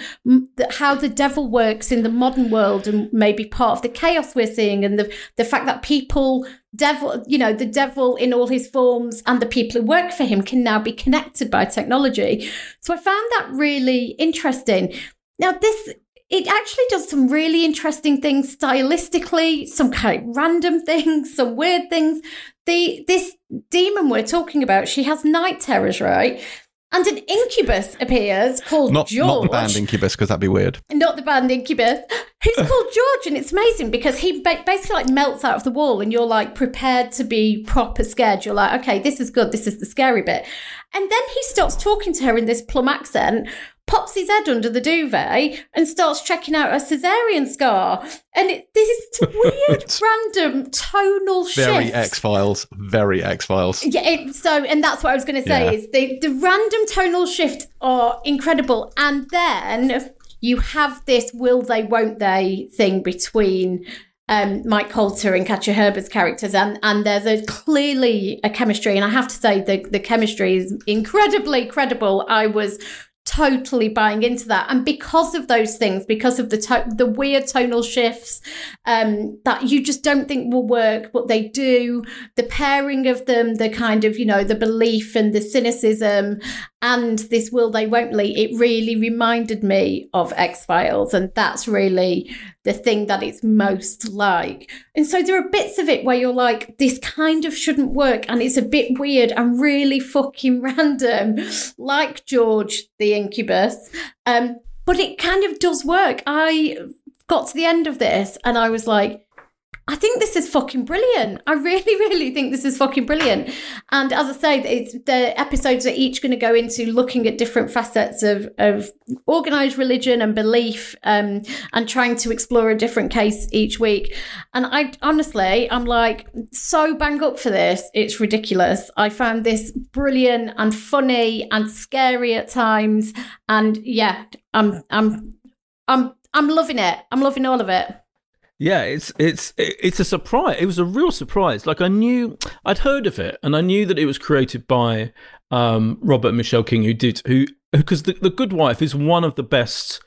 how the devil works in the modern world and maybe part of the chaos we're seeing and the, the fact that people, devil, you know, the devil in all his forms and the people who work for him can now be connected by technology. So I found that really interesting. Now, this it actually does some really interesting things stylistically, some kind of random things, some weird things. The this demon we're talking about, she has night terrors, right? And an incubus appears called not, George. Not the band Incubus, because that'd be weird. Not the band Incubus. Who's called George, and it's amazing because he basically like melts out of the wall, and you're like prepared to be proper scared. You're like, okay, this is good. This is the scary bit. And then he starts talking to her in this plum accent, pops his head under the duvet and starts checking out a cesarean scar. And it, this is weird, random tonal shift. Very X Files. Very X Files. Yeah. It, so, and that's what I was going to say yeah. is the the random tonal shifts are incredible, and then you have this will they won't they thing between um, Mike Colter and Katja Herbert's characters, and and there's a clearly a chemistry, and I have to say the the chemistry is incredibly credible. I was totally buying into that. And because of those things because of the to- the weird tonal shifts um, that you just don't think will work but they do the pairing of them the kind of you know the belief and the cynicism and this will they won't lead it really reminded me of x-files and that's really the thing that it's most like. And so there are bits of it where you're like this kind of shouldn't work and it's a bit weird and really fucking random like george the incubus um, but it kind of does work. I got to the end of this and i was like I think this is fucking brilliant. I really, really think this is fucking brilliant. And as I say, it's the episodes are each going to go into looking at different facets of, of organized religion and belief um, and trying to explore a different case each week. And I honestly, I'm like so bang up for this. It's ridiculous. I found this brilliant and funny and scary at times. And yeah, I'm, I'm, I'm, I'm loving it. I'm loving all of it. Yeah, it's it's it's a surprise. It was a real surprise. Like I knew I'd heard of it, and I knew that it was created by um, Robert Michelle King, who did who because the the Good Wife is one of the best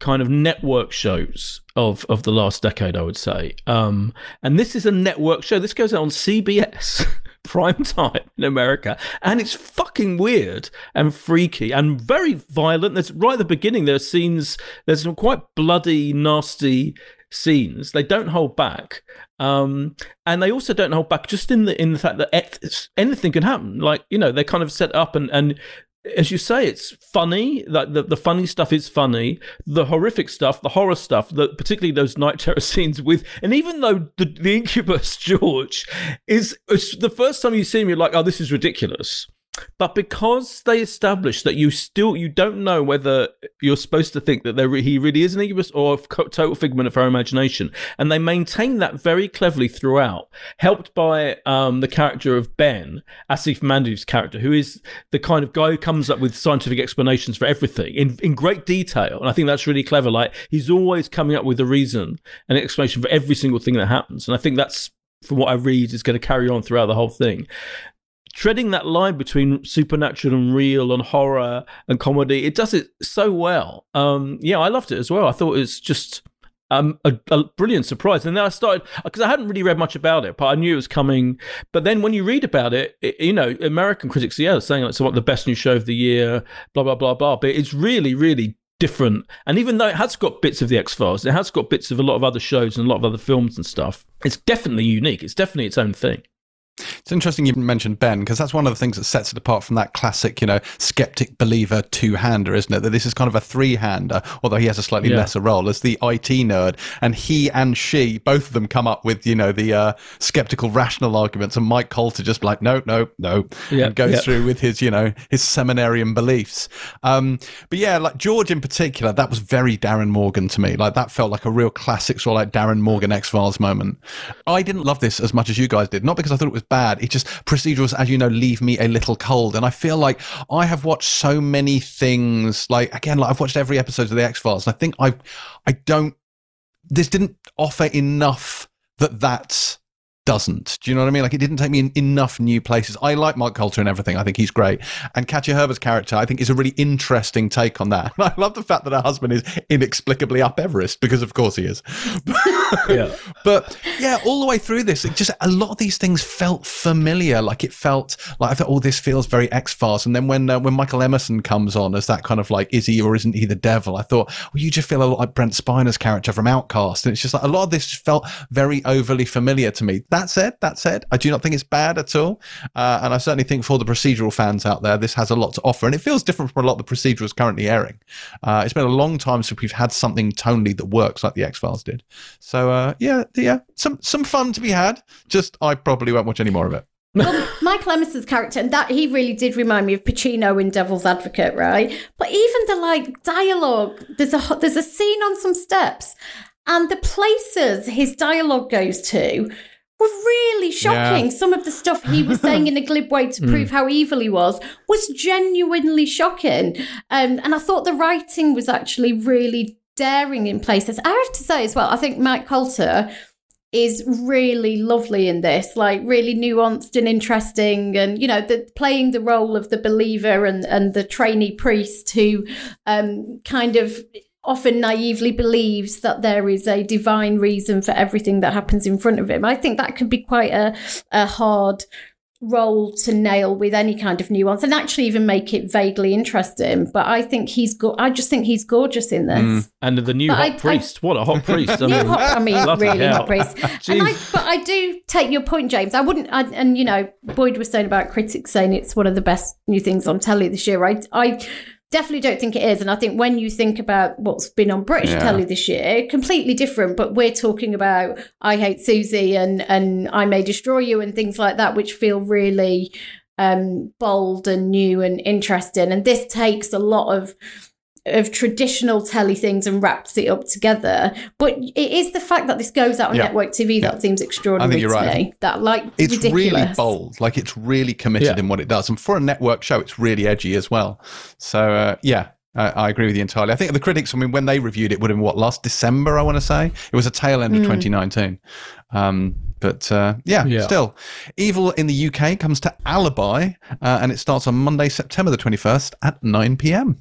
kind of network shows of of the last decade, I would say. Um, and this is a network show. This goes out on CBS. prime time in America, and it's fucking weird and freaky and very violent. There's right at the beginning. There are scenes. There's some quite bloody, nasty scenes. They don't hold back, um, and they also don't hold back just in the in the fact that anything can happen. Like you know, they're kind of set up and and as you say, it's funny. Like the, the funny stuff is funny. The horrific stuff, the horror stuff, the, particularly those night terror scenes with, and even though the, the incubus George is the first time you see him, you're like, oh, this is ridiculous. But because they established that you still you don't know whether you're supposed to think that there he really is an incubus or a total figment of her imagination, and they maintain that very cleverly throughout, helped by um, the character of Ben, Aasif Mandvi's character, who is the kind of guy who comes up with scientific explanations for everything in in great detail, and I think that's really clever. Like he's always coming up with a reason, an explanation for every single thing that happens, and I think that's from what I read, is going to carry on throughout the whole thing treading that line between supernatural and real and horror and comedy. It does it so well. Um, yeah, I loved it as well. I thought it was just um, a, a, brilliant surprise. And then I started because I hadn't really read much about it, but I knew it was coming. But then when you read about it, it you know, American critics, yeah, saying it's like the best new show of the year, blah blah blah blah. But it's really, really different. And even though it has got bits of the X Files, it has got bits of a lot of other shows and a lot of other films and stuff. It's definitely unique. It's definitely its own thing. It's interesting you mentioned Ben because that's one of the things that sets it apart from that classic, you know, skeptic believer two hander, isn't it? That this is kind of a three hander, although he has a slightly yeah. lesser role as the IT nerd. And he and she, both of them come up with, you know, the uh, skeptical rational arguments. And Mike Colter just like, no, no, no, yeah, and goes yeah. through with his, you know, his seminarian beliefs. Um, but yeah, like George in particular, that was very Darin Morgan to me. Like that felt like a real classic sort of like Darin Morgan X Files moment. I didn't love this as much as you guys did, not because I thought it was bad. It just procedurals, as you know, leave me a little cold. And I feel like I have watched so many things. Like again, like I've watched every episode of the X Files, and I think I, I don't. This didn't offer enough that that's doesn't. Do you know what I mean? Like it didn't take me in enough new places. I like Mike Colter and everything. I think he's great. And Katja Herbers' character, I think, is a really interesting take on that. I love the fact that her husband is inexplicably up Everest because, of course, he is. yeah. But yeah, all the way through this, it just a lot of these things felt familiar. Like it felt like I thought, oh, this feels very X Files. And then when uh, when Michael Emerson comes on as that kind of like, is he or isn't he the devil? I thought, well, you just feel a lot like Brent Spiner's character from Outcast, and it's just like a lot of this felt very overly familiar to me. That that said, that said, I do not think it's bad at all. Uh, and I certainly think for the procedural fans out there, this has a lot to offer. And it feels different from a lot of the procedurals currently airing. Uh, it's been a long time since we've had something tonally that works like the X Files did. So uh, yeah, yeah, some some fun to be had. Just I probably won't watch any more of it. well, Michael Emerson's character, and that he really did remind me of Pacino in Devil's Advocate, right? But even the like dialogue, there's a there's a scene on some steps, and the places his dialogue goes to were really shocking. Yeah. Some of the stuff he was saying in a glib way to prove mm. how evil he was was genuinely shocking. Um, and I thought the writing was actually really daring in places. I have to say as well, I think Mike Colter is really lovely in this, like really nuanced and interesting, and you know, the, playing the role of the believer and and the trainee priest who um, kind of often naively believes that there is a divine reason for everything that happens in front of him. I think that could be quite a, a hard role to nail with any kind of nuance and actually even make it vaguely interesting. But I think he's go- I just think he's gorgeous in this. Mm. And the new but hot I, priest. I, what a hot priest. I mean, hot, I mean really hell. hot priest. and I, but I do take your point, James. I wouldn't, I, and you know, Boyd was saying about critics saying it's one of the best new things on telly this year. I, I definitely don't think it is. And I think when you think about what's been on British yeah. telly this year, completely different. But we're talking about I Hate Susie and and I May Destroy You and things like that, which feel really um, bold and new and interesting. And this takes a lot of of traditional telly things and wraps it up together. But it is the fact that this goes out on yeah. network TV yeah. that seems extraordinary I think you're right. Me. That like it's ridiculous. really bold, like it's really committed yeah. in what it does, and for a network show, it's really edgy as well. So uh, yeah. I, I agree with you entirely. I think the critics, I mean, when they reviewed it, would have been what last December, I want to say. It was a tail end of mm. 2019. Um, but uh, yeah, yeah, still, Evil in the UK comes to Alibi, uh, and it starts on Monday, September the 21st at 9 p.m.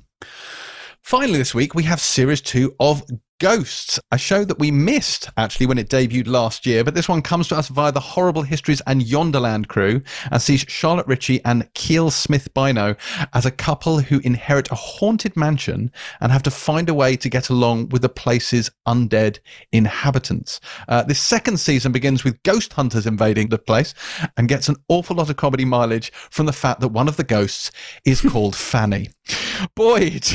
Finally, this week, we have series two of Ghosts, a show that we missed actually when it debuted last year, but this one comes to us via the Horrible Histories and Yonderland crew and sees Charlotte Ritchie and Kiell Smith Bynoe as a couple who inherit a haunted mansion and have to find a way to get along with the place's undead inhabitants. Uh, this second season begins with ghost hunters invading the place and gets an awful lot of comedy mileage from the fact that one of the ghosts is called Fanny. Boyd.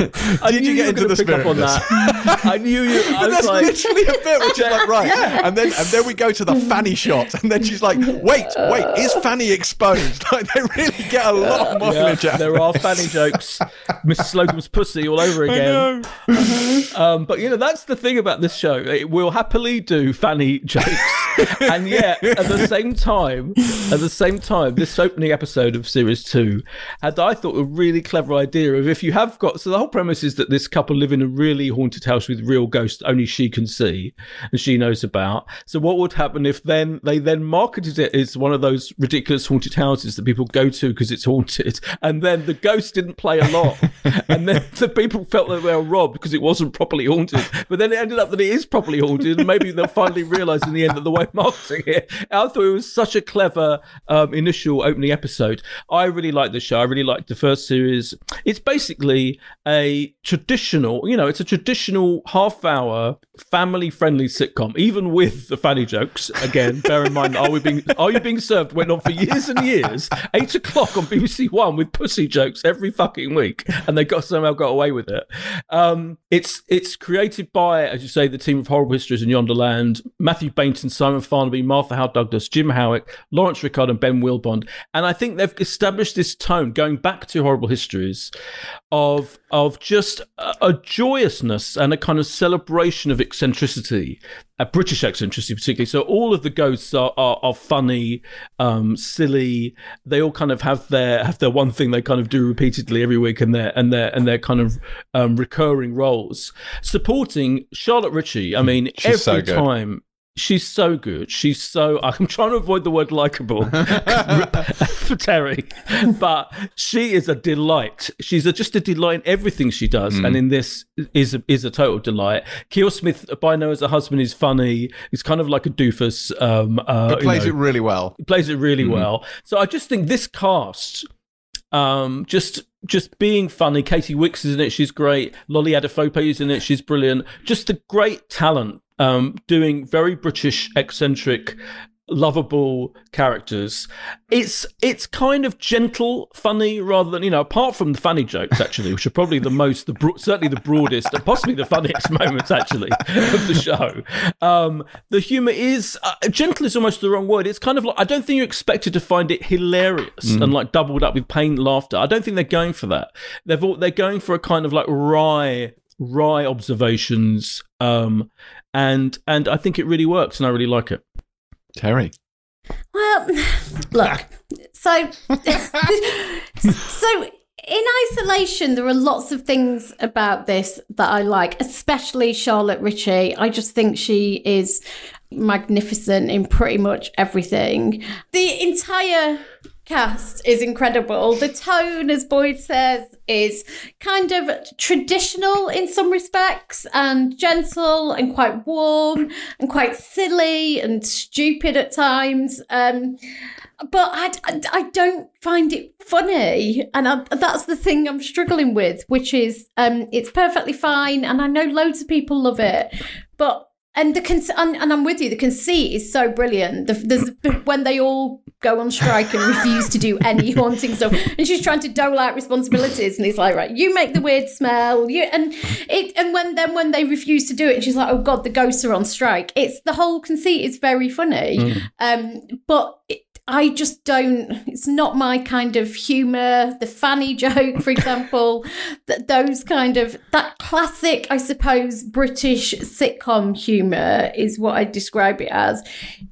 I Did you get were into the pick spirit on of this? that. I knew you. I But was that's like, literally a bit which is like right, and then and then we go to the Fanny shot, and then she's like, "Wait, wait, is Fanny exposed?" Like they really get a lot of yeah, mileage out. there are fanny jokes. Mrs. Slocum's pussy all over again. Um, but you know that's the thing about this show. It will happily do fanny jokes, and yet at the same time, at the same time, this opening episode of series two had I thought a really clever idea of if you have got. So the whole premise is that this couple live in a really haunted house with real ghosts only she can see and she knows about. So what would happen if then they then marketed it as one of those ridiculous haunted houses that people go to because it's haunted, and then the ghost didn't play a lot, and then the people felt that they were robbed because it wasn't properly haunted. But then it ended up that it is properly haunted, and maybe they'll finally realise in the end that the way marketing it. I thought it was such a clever um, initial opening episode. I really liked the show. I really liked the first series. It's basically a traditional, you know, it's a traditional half-hour family-friendly sitcom, even with the fanny jokes. Again, bear in mind, are we being are you being served went on for years and years, eight o'clock on BBC One with pussy jokes every fucking week, and they got somehow got away with it. Um, it's it's created by, as you say, the team of Horrible Histories in Yonderland, Mathew Baynton, Simon Farnaby, Martha Howe Douglas, Jim Howick, Laurence Rickard, and Ben Willbond, and I think they've established this tone going back to Horrible Histories of of just a, a joyousness and a kind of celebration of eccentricity, a British eccentricity particularly. So all of the ghosts are are, are funny, um, silly. They all kind of have their have their one thing they kind of do repeatedly every week, and their and their and their kind of um, recurring roles. Supporting Charlotte Ritchie, I mean, She's every so time. She's so good. She's so. I'm trying to avoid the word likable for Terry, but she is a delight. She's a, just a delight in everything she does, Mm. and in this is a, is a total delight. Keel Smith, by now as a husband, is funny. He's kind of like a doofus. Um, uh, But plays you it really well. He plays it really Mm. well. So I just think this cast, um, just just being funny. Katy Wix is in it; she's great. Lolly Adefope is in it; she's brilliant. Just the great talent, um, doing very British, eccentric. Lovable characters. It's it's kind of gentle, funny, rather than you know. Apart from the funny jokes, actually, which are probably the most, the bro- certainly the broadest, and possibly the funniest moments actually of the show. Um, the humor is uh, gentle is almost the wrong word. It's kind of like I don't think you're expected to find it hilarious and like doubled up with pain laughter. I don't think they're going for that. They've all, they're going for a kind of like wry wry observations. Um, and and I think it really works, and I really like it. Terry. Well, look. So, so in isolation, there are lots of things about this that I like, especially Charlotte Ritchie. I just think she is magnificent in pretty much everything. The entire cast is incredible. The tone, as Boyd says, is kind of traditional in some respects and gentle and quite warm and quite silly and stupid at times. Um, but I, I, I don't find it funny. And I, that's the thing I'm struggling with, which is um, it's perfectly fine. And I know loads of people love it. But and the con- and, and I'm with you. The conceit is so brilliant. The, there's when they all go on strike and refuse to do any haunting stuff, and she's trying to dole out responsibilities, and he's like, right, you make the weird smell, you and it, and when then when they refuse to do it, and she's like, oh god, the ghosts are on strike. It's the whole conceit is very funny, um, but. It, I just don't. It's not my kind of humor. The Fanny joke, for example, that those kind of that classic, I suppose, British sitcom humor is what I describe it as.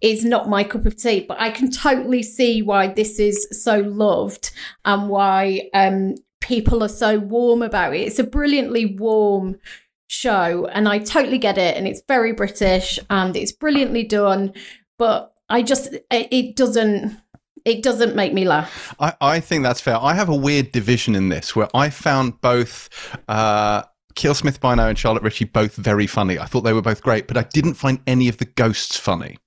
Is not my cup of tea, but I can totally see why this is so loved and why um, people are so warm about it. It's a brilliantly warm show, and I totally get it. And it's very British and it's brilliantly done, but I just it, doesn't it doesn't make me laugh. I, I think that's fair. I have a weird division in this where I found both uh, Kiell Smith Bynoe and Charlotte Ritchie both very funny. I thought they were both great, but I didn't find any of the ghosts funny.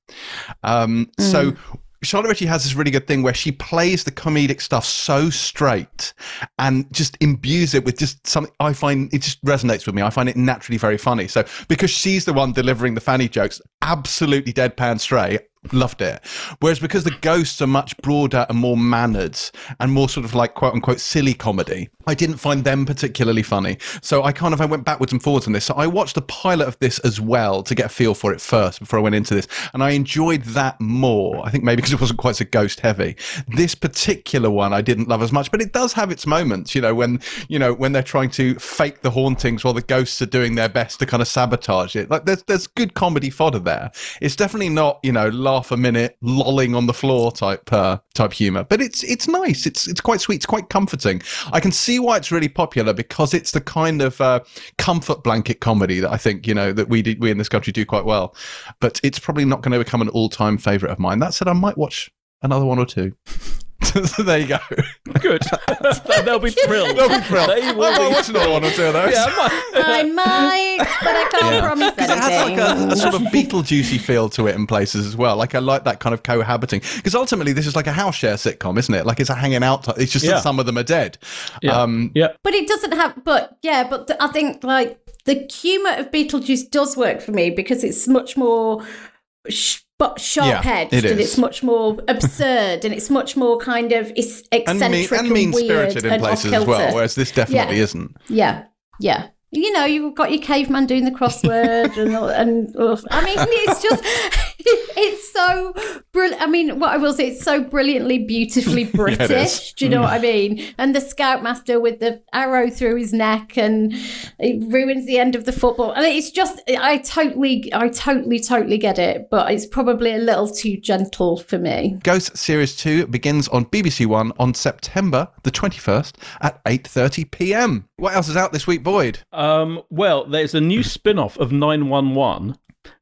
Um, So. Charlotte Ritchie has this really good thing where she plays the comedic stuff so straight and just imbues it with just something I find it just resonates with me. I find it naturally very funny. So because she's the one delivering the fanny jokes, absolutely deadpan straight, loved it. Whereas because the ghosts are much broader and more mannered and more sort of like quote unquote silly comedy, I didn't find them particularly funny. So I kind of I went backwards and forwards on this. So I watched the pilot of this as well to get a feel for it first before I went into this, and I enjoyed that more. I think maybe because it wasn't quite so ghost heavy. This particular one I didn't love as much, but it does have its moments. You know when you know when they're trying to fake the hauntings while the ghosts are doing their best to kind of sabotage it. Like there's there's good comedy fodder there. It's definitely not you know laugh a minute, lolling on the floor type uh, type humor, but it's it's nice. It's it's quite sweet. It's quite comforting. I can see why it's really popular because it's the kind of uh, comfort blanket comedy that I think you know that we do, we in this country do quite well. But it's probably not going to become an all time favorite of mine. That said, I might watch another one or two. so there you go. Good. They'll be thrilled. They'll be thrilled. They I will might be watch another one or two of those. Yeah, I might- I might, but I can't Yeah. promise Because it has like a, a sort of Beetlejuicy feel to it in places as well. Like I like that kind of cohabiting because ultimately this is like a house share sitcom, isn't it? Like it's a hanging out. T- it's just Yeah. that some of them are dead. Yeah. Um, yeah. But it doesn't have. But yeah, but th- I think like the humour of Beetlejuice does work for me because it's much more. Sh- but sharp edged, it and it's much more absurd, and it's much more kind of it's and eccentric mean, and, mean weird spirited in and places as well, whereas this definitely Yeah. isn't. Yeah, yeah. You know, you've got your caveman doing the crossword, and and ugh. I mean, it's just it's so brilliant. I mean, what I will say, it's so brilliantly, beautifully British. is. Do you know what I mm. mean? And the scoutmaster with the arrow through his neck, and it ruins the end of the football. And it's just, I totally, I totally, totally get it, but it's probably a little too gentle for me. Ghost Series 2 begins on BBC One on September the 21st at 8:30 p.m. What else is out this week, Boyd? Um, well, there's a new spin off of 911,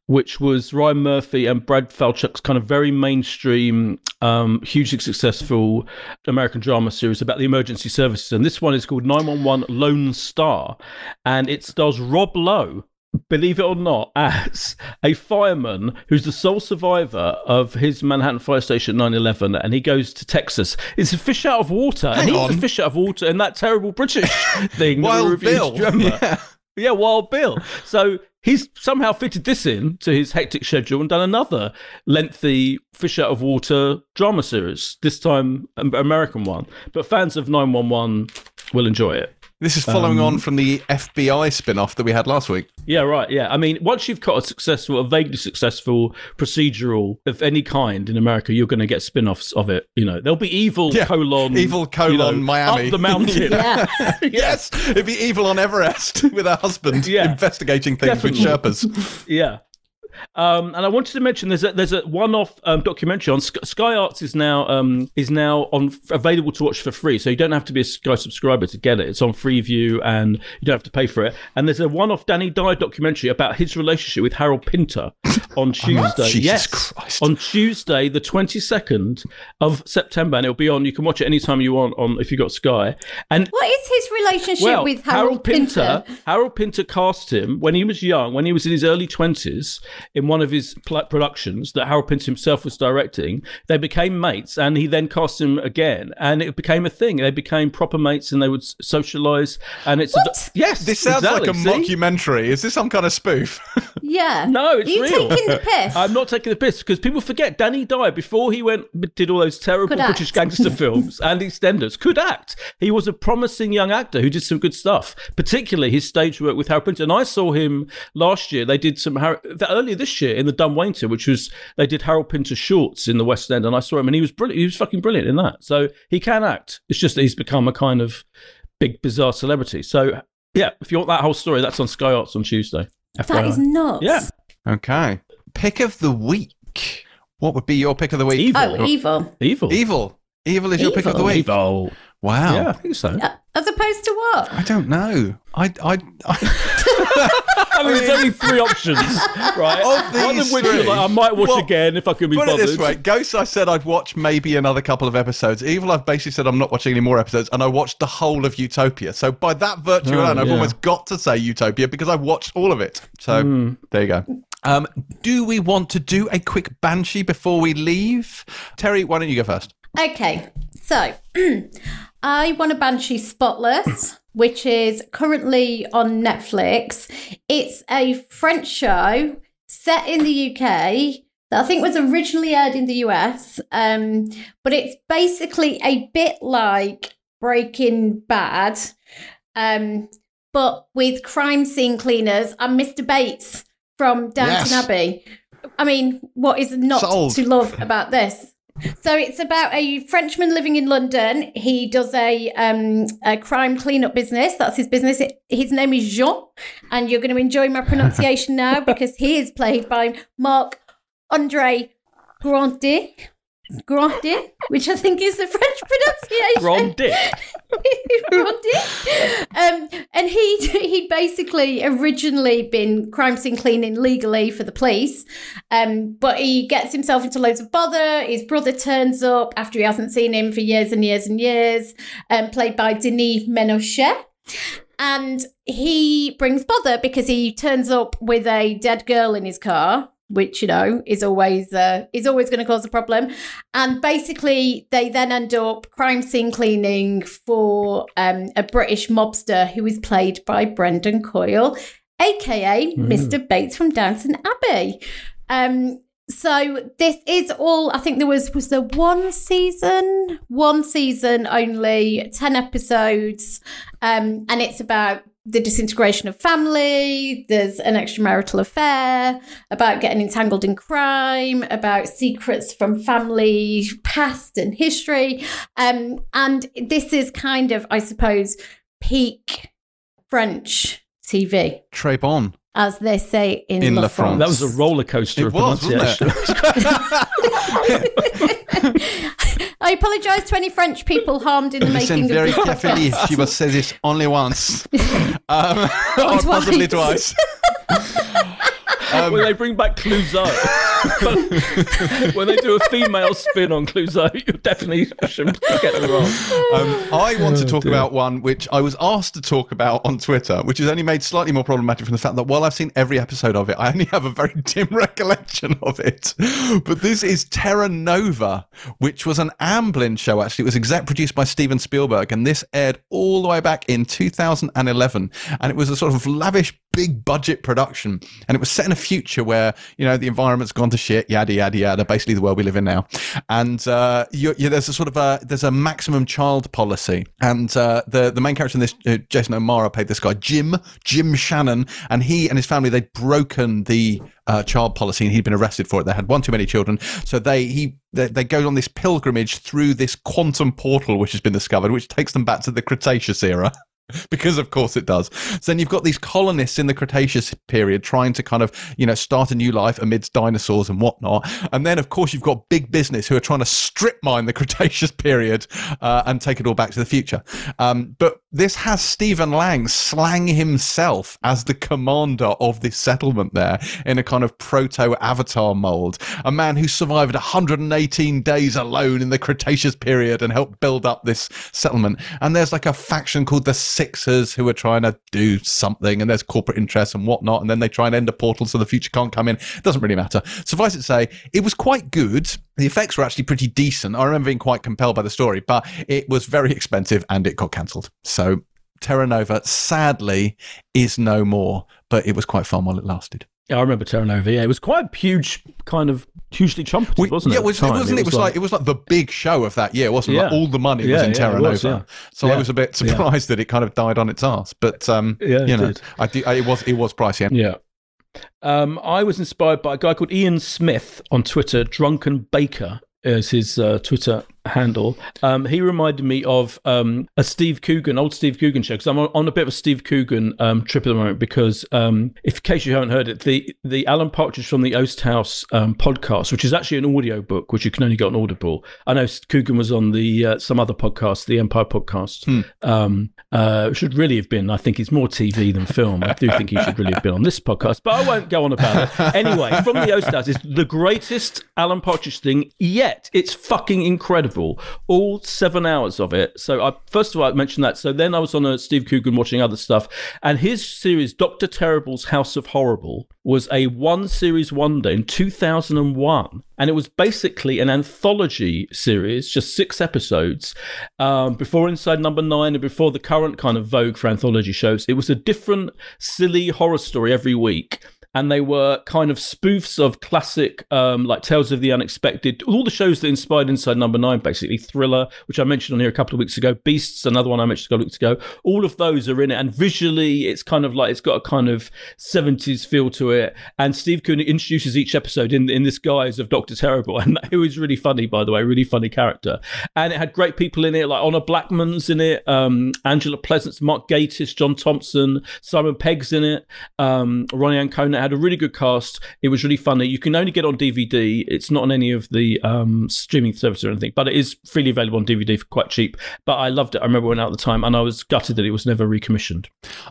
which was Ryan Murphy and Brad Falchuk's kind of very mainstream, um, hugely successful American drama series about the emergency services. And this one is called 911 Lone Star. And it stars Rob Lowe. Believe it or not, as a fireman who's the sole survivor of his Manhattan fire station 9 11, and he goes to Texas. It's a fish out of water. Hang and he's on. a fish out of water in that terrible British thing. Wild Bill. do you remember? Yeah. Yeah, Wild Bill. So he's somehow fitted this in to his hectic schedule and done another lengthy fish out of water drama series, this time an American one. But fans of 911 will enjoy it. This is following Um, on from the FBI spin-off that we had last week. Yeah, right. Yeah. I mean, once you've got a successful, a vaguely successful procedural of any kind in America, you're going to get spin offs of it. You know, there'll be evil Yeah, colon, Evil colon you know, Miami. Up the mountain. Yeah. Yes, it'd be evil on Everest with her husband Yeah. investigating things Definitely. with Sherpas. Yeah. Um, and I wanted to mention there's a there's a one-off um, documentary on Sky, Sky Arts is now um, is now on available to watch for free, so you don't have to be a Sky subscriber to get it. It's on Freeview, and you don't have to pay for it. And there's a one-off Danny Dyer documentary about his relationship with Harold Pinter on Tuesday. Jesus yes, Christ. on Tuesday, the 22nd of September, and it'll be on. You can watch it anytime you want on if you've got Sky. And What is his relationship well, with Harold, Pinter? Harold Pinter cast him when he was young, when he was in his early twenties, in one of his pl- productions that Harold Pinter himself was directing. They became mates, and he then cast him again, and it became a thing. They became proper mates, and they would socialise. And it's What? A, yes, This sounds exactly. like a See? mockumentary. Is this some kind of spoof? Yeah. No, it's Are you real. taking the piss? I'm not taking the piss because people forget Danny Dyer before he went did all those terrible Could British act. gangster films and EastEnders could act. He was a promising young actor who did some good stuff, particularly his stage work with Harold Pinter. And I saw him last year. They did some Har- earlier this year in the Dumb Waiter, which was they did Harold Pinter shorts in the West End, and I saw him and he was brilliant. He was fucking brilliant in that. So he can act. It's just that he's become a kind of big bizarre celebrity. So yeah, if you want that whole story, that's on Sky Arts on Tuesday. that FYI. is nuts. Yeah. okay. Pick of the week. What would be your pick of the week? Evil. Oh, evil. Evil. Evil. Evil is your pick of the week. Evil. Wow. Yeah, I think so. Uh, As opposed to what? I don't know. I, I, I I mean, there's only three options, right? Of One of these which you're three, like, I might watch well, again if I can be put bothered. it this way: Ghost, I said I'd watch maybe another couple of episodes. Evil, I've basically said I'm not watching any more episodes, and I watched the whole of Utopia. So by that virtue Oh, alone, I've yeah. almost got to say Utopia because I watched all of it. So Hmm. there you go. Um, do we want to do a quick banshee before we leave? Terry, why don't you go first? Okay, so I want a Banshee Spotless, which is currently on Netflix. It's a French show set in the UK that I think was originally aired in the US. Um, but it's basically a bit like Breaking Bad, um, but with crime scene cleaners and Mr. Bates from Downton Yes. Abbey. I mean, what is not Sold. to love about this? So it's about a Frenchman living in London. He does a um, a crime cleanup business. That's his business. His name is Jean, and you're going to enjoy my pronunciation now because he is played by Marc Andre Grandet. Grandet, which I think is the French pronunciation. Ron Dick. Um, and he he'd basically originally been crime scene cleaning legally for the police, um, but he gets himself into loads of bother. His brother turns up after he hasn't seen him for years and years and years, um, played by Denis Menochet. And he brings bother because he turns up with a dead girl in his car, which you know is always uh, is always going to cause a problem. And basically, they then end up crime scene cleaning for um, a British mobster who is played by Brendan Coyle, aka Mr. Bates from Downton Abbey. Um, so this is all. I think there was was there one season, one season only, ten episodes, um, and it's about the disintegration of family. There's an extramarital affair, about getting entangled in crime, about secrets from family past and history, um, and this is kind of, I suppose, peak French TV, Très bon. as they say in, In La, La France. France. That was a roller coaster It of was, wasn't pronunciation. I apologise to any French people harmed in the Listen making very of this carefully. podcast. She will say this only once, um, or possibly twice. Um, when they bring back Clouseau, when they do a female spin on Clouseau, you definitely shouldn't get them wrong. Um, I want to talk dear. about one which I was asked to talk about on Twitter, which is only made slightly more problematic from the fact that while I've seen every episode of it, I only have a very dim recollection of it. But this is Terra Nova, which was an Amblin show, actually. It was exec produced by Steven Spielberg, and this aired all the way back in 2011. And it was a sort of lavish, big budget production. And it was set in a future where, you know, the environment's gone to shit, yada, yada, yada, basically the world we live in now. And uh, you, you, there's a sort of a, there's a maximum child policy. And uh, the, the main character in this, uh, Jason O'Mara played this guy, Jim, Jim Shannon. And he and his family, they'd broken the uh, child policy and he'd been arrested for it. They had one too many children. So they, he, they, they go on this pilgrimage through this quantum portal, which has been discovered, which takes them back to the Cretaceous era. because of course it does. So then you've got these colonists in the Cretaceous period trying to kind of, you know, start a new life amidst dinosaurs and whatnot. And then of course you've got big business who are trying to strip mine the Cretaceous period uh, and take it all back to the future. Um, but this has Stephen Lang slang himself as the commander of this settlement there in a kind of proto avatar mold. A man who survived 118 days alone in the Cretaceous period and helped build up this settlement. And there's like a faction called the Sixers who are trying to do something, and there's corporate interests and whatnot. And then they try and end a portal so the future can't come in. It Doesn't really matter. Suffice it to say, it was quite good. The effects were actually pretty decent. I remember being quite compelled by the story, but it was very expensive and it got cancelled. So Terra Nova, sadly, is no more, but it was quite fun while it lasted. Yeah, I remember Terra Nova. Yeah, it was quite a huge, kind of hugely trumpeted, We- wasn't it? yeah, it, was, the it. It was like it was like the big show of that year, wasn't it? Like Yeah. all the money was in yeah, Terra Nova. yeah. So I was a bit Yeah. surprised that it kind of died on its ass. But um, Yeah, it you know. I, do- I, it was it was pricey. Yeah. Um, I was inspired by a guy called Ian Smith on Twitter. Drunken Baker is his uh, Twitter handle. Um, he reminded me of um, a Steve Coogan, old Steve Coogan show. Because I'm on, a bit of a Steve Coogan um, trip at the moment. Because um, if in case you haven't heard it, the the Alan Partridge from the Oast House um, podcast, which is actually an audio book, which you can only get on Audible. I know Coogan was on the uh, some other podcast, the Empire podcast. Um, uh, should really have been. I think it's more TV than film. I do think he should really have been on this podcast, but I won't go on about it. Anyway, from the Oast House is the greatest Alan Partridge thing yet. It's fucking incredible. All seven hours of it. So I first of all I mentioned that. So then I was on a Steve Coogan watching other stuff, and his series Doctor Terrible's House of Horrible was a one series wonder in 2001 and it was basically an anthology series just six episodes um, before inside number nine and before the current kind of vogue for anthology shows it was a different silly horror story every week and they were kind of spoofs of classic, um, like Tales of the Unexpected, all the shows that inspired Inside Number Nine, basically Thriller, which I mentioned on here a couple of weeks ago, Beasts, another one I mentioned a couple of weeks ago. All of those are in it, and visually, it's kind of like it's got a kind of seventies feel to it. And Steve Coogan introduces each episode in in this guise of Doctor Terrible, and who is really funny, by the way, really funny character. And it had great people in it, like Honor Blackman's in it, um, Angela Pleasence, Mark Gatiss, John Thompson, Simon Pegg's in it, um, Ronni Ancona had a really good cast. It was really funny. You can only get on DVD. It's not on any of the um, streaming services or anything, but it is freely available on DVD for quite cheap. But I loved it. I remember when out at the time, and I was gutted that it was never recommissioned.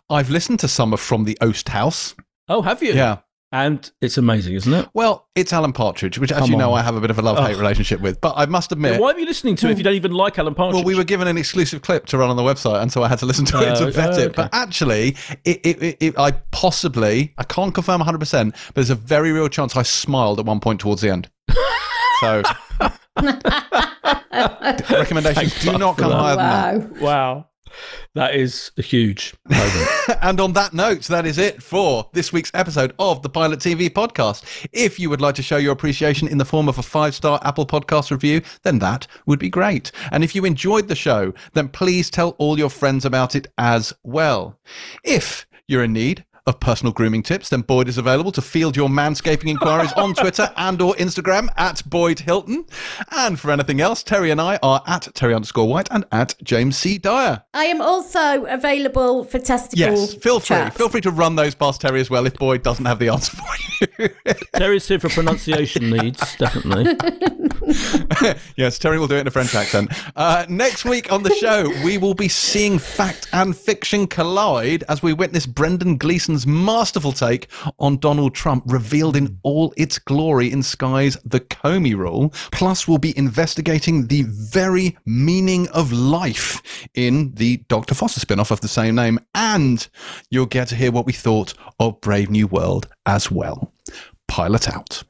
I've listened to some of from the Oast House. Oh, have you? Yeah. And it's amazing, isn't it? Well, it's Alan Partridge, which, as Come you know, on. I have a bit of a love hate relationship with. But I must admit, Why are you listening to it if you don't even like Alan Partridge? Well, we were given an exclusive clip to run on the website, and so I had to listen to it Oh, to vet oh, it. But actually, it, it, it, it, I possibly, I can't confirm 100%, but there's a very real chance I smiled at one point towards the end. So, recommendations Thank do not come that. higher than that. Wow. That is a huge moment. And on that note, that is it for this week's episode of the Pilot TV podcast. If you would like to show your appreciation in the form of a five star Apple Podcast review, then that would be great. And if you enjoyed the show, then please tell all your friends about it as well. If you're in need, of personal grooming tips, then Boyd is available to field your manscaping inquiries on Twitter and or Instagram at Boyd Hilton. And for anything else, Terry and I are at Terry underscore White and at James C. Dyer. I am also available for testicle. Yes, feel free. chats. Feel free to run those past Terry as well if Boyd doesn't have the answer for you. Terry's here for pronunciation needs, definitely. yes, Terry will do it in a French accent. Uh, next week on the show, we will be seeing fact and fiction collide as we witness Brendan Masterful take on Donald Trump revealed in all its glory in Sky's The Comey Rule. Plus, we'll be investigating the very meaning of life in the Dr. Foster spin off of the same name. And you'll get to hear what we thought of Brave New World as well. Pilot out.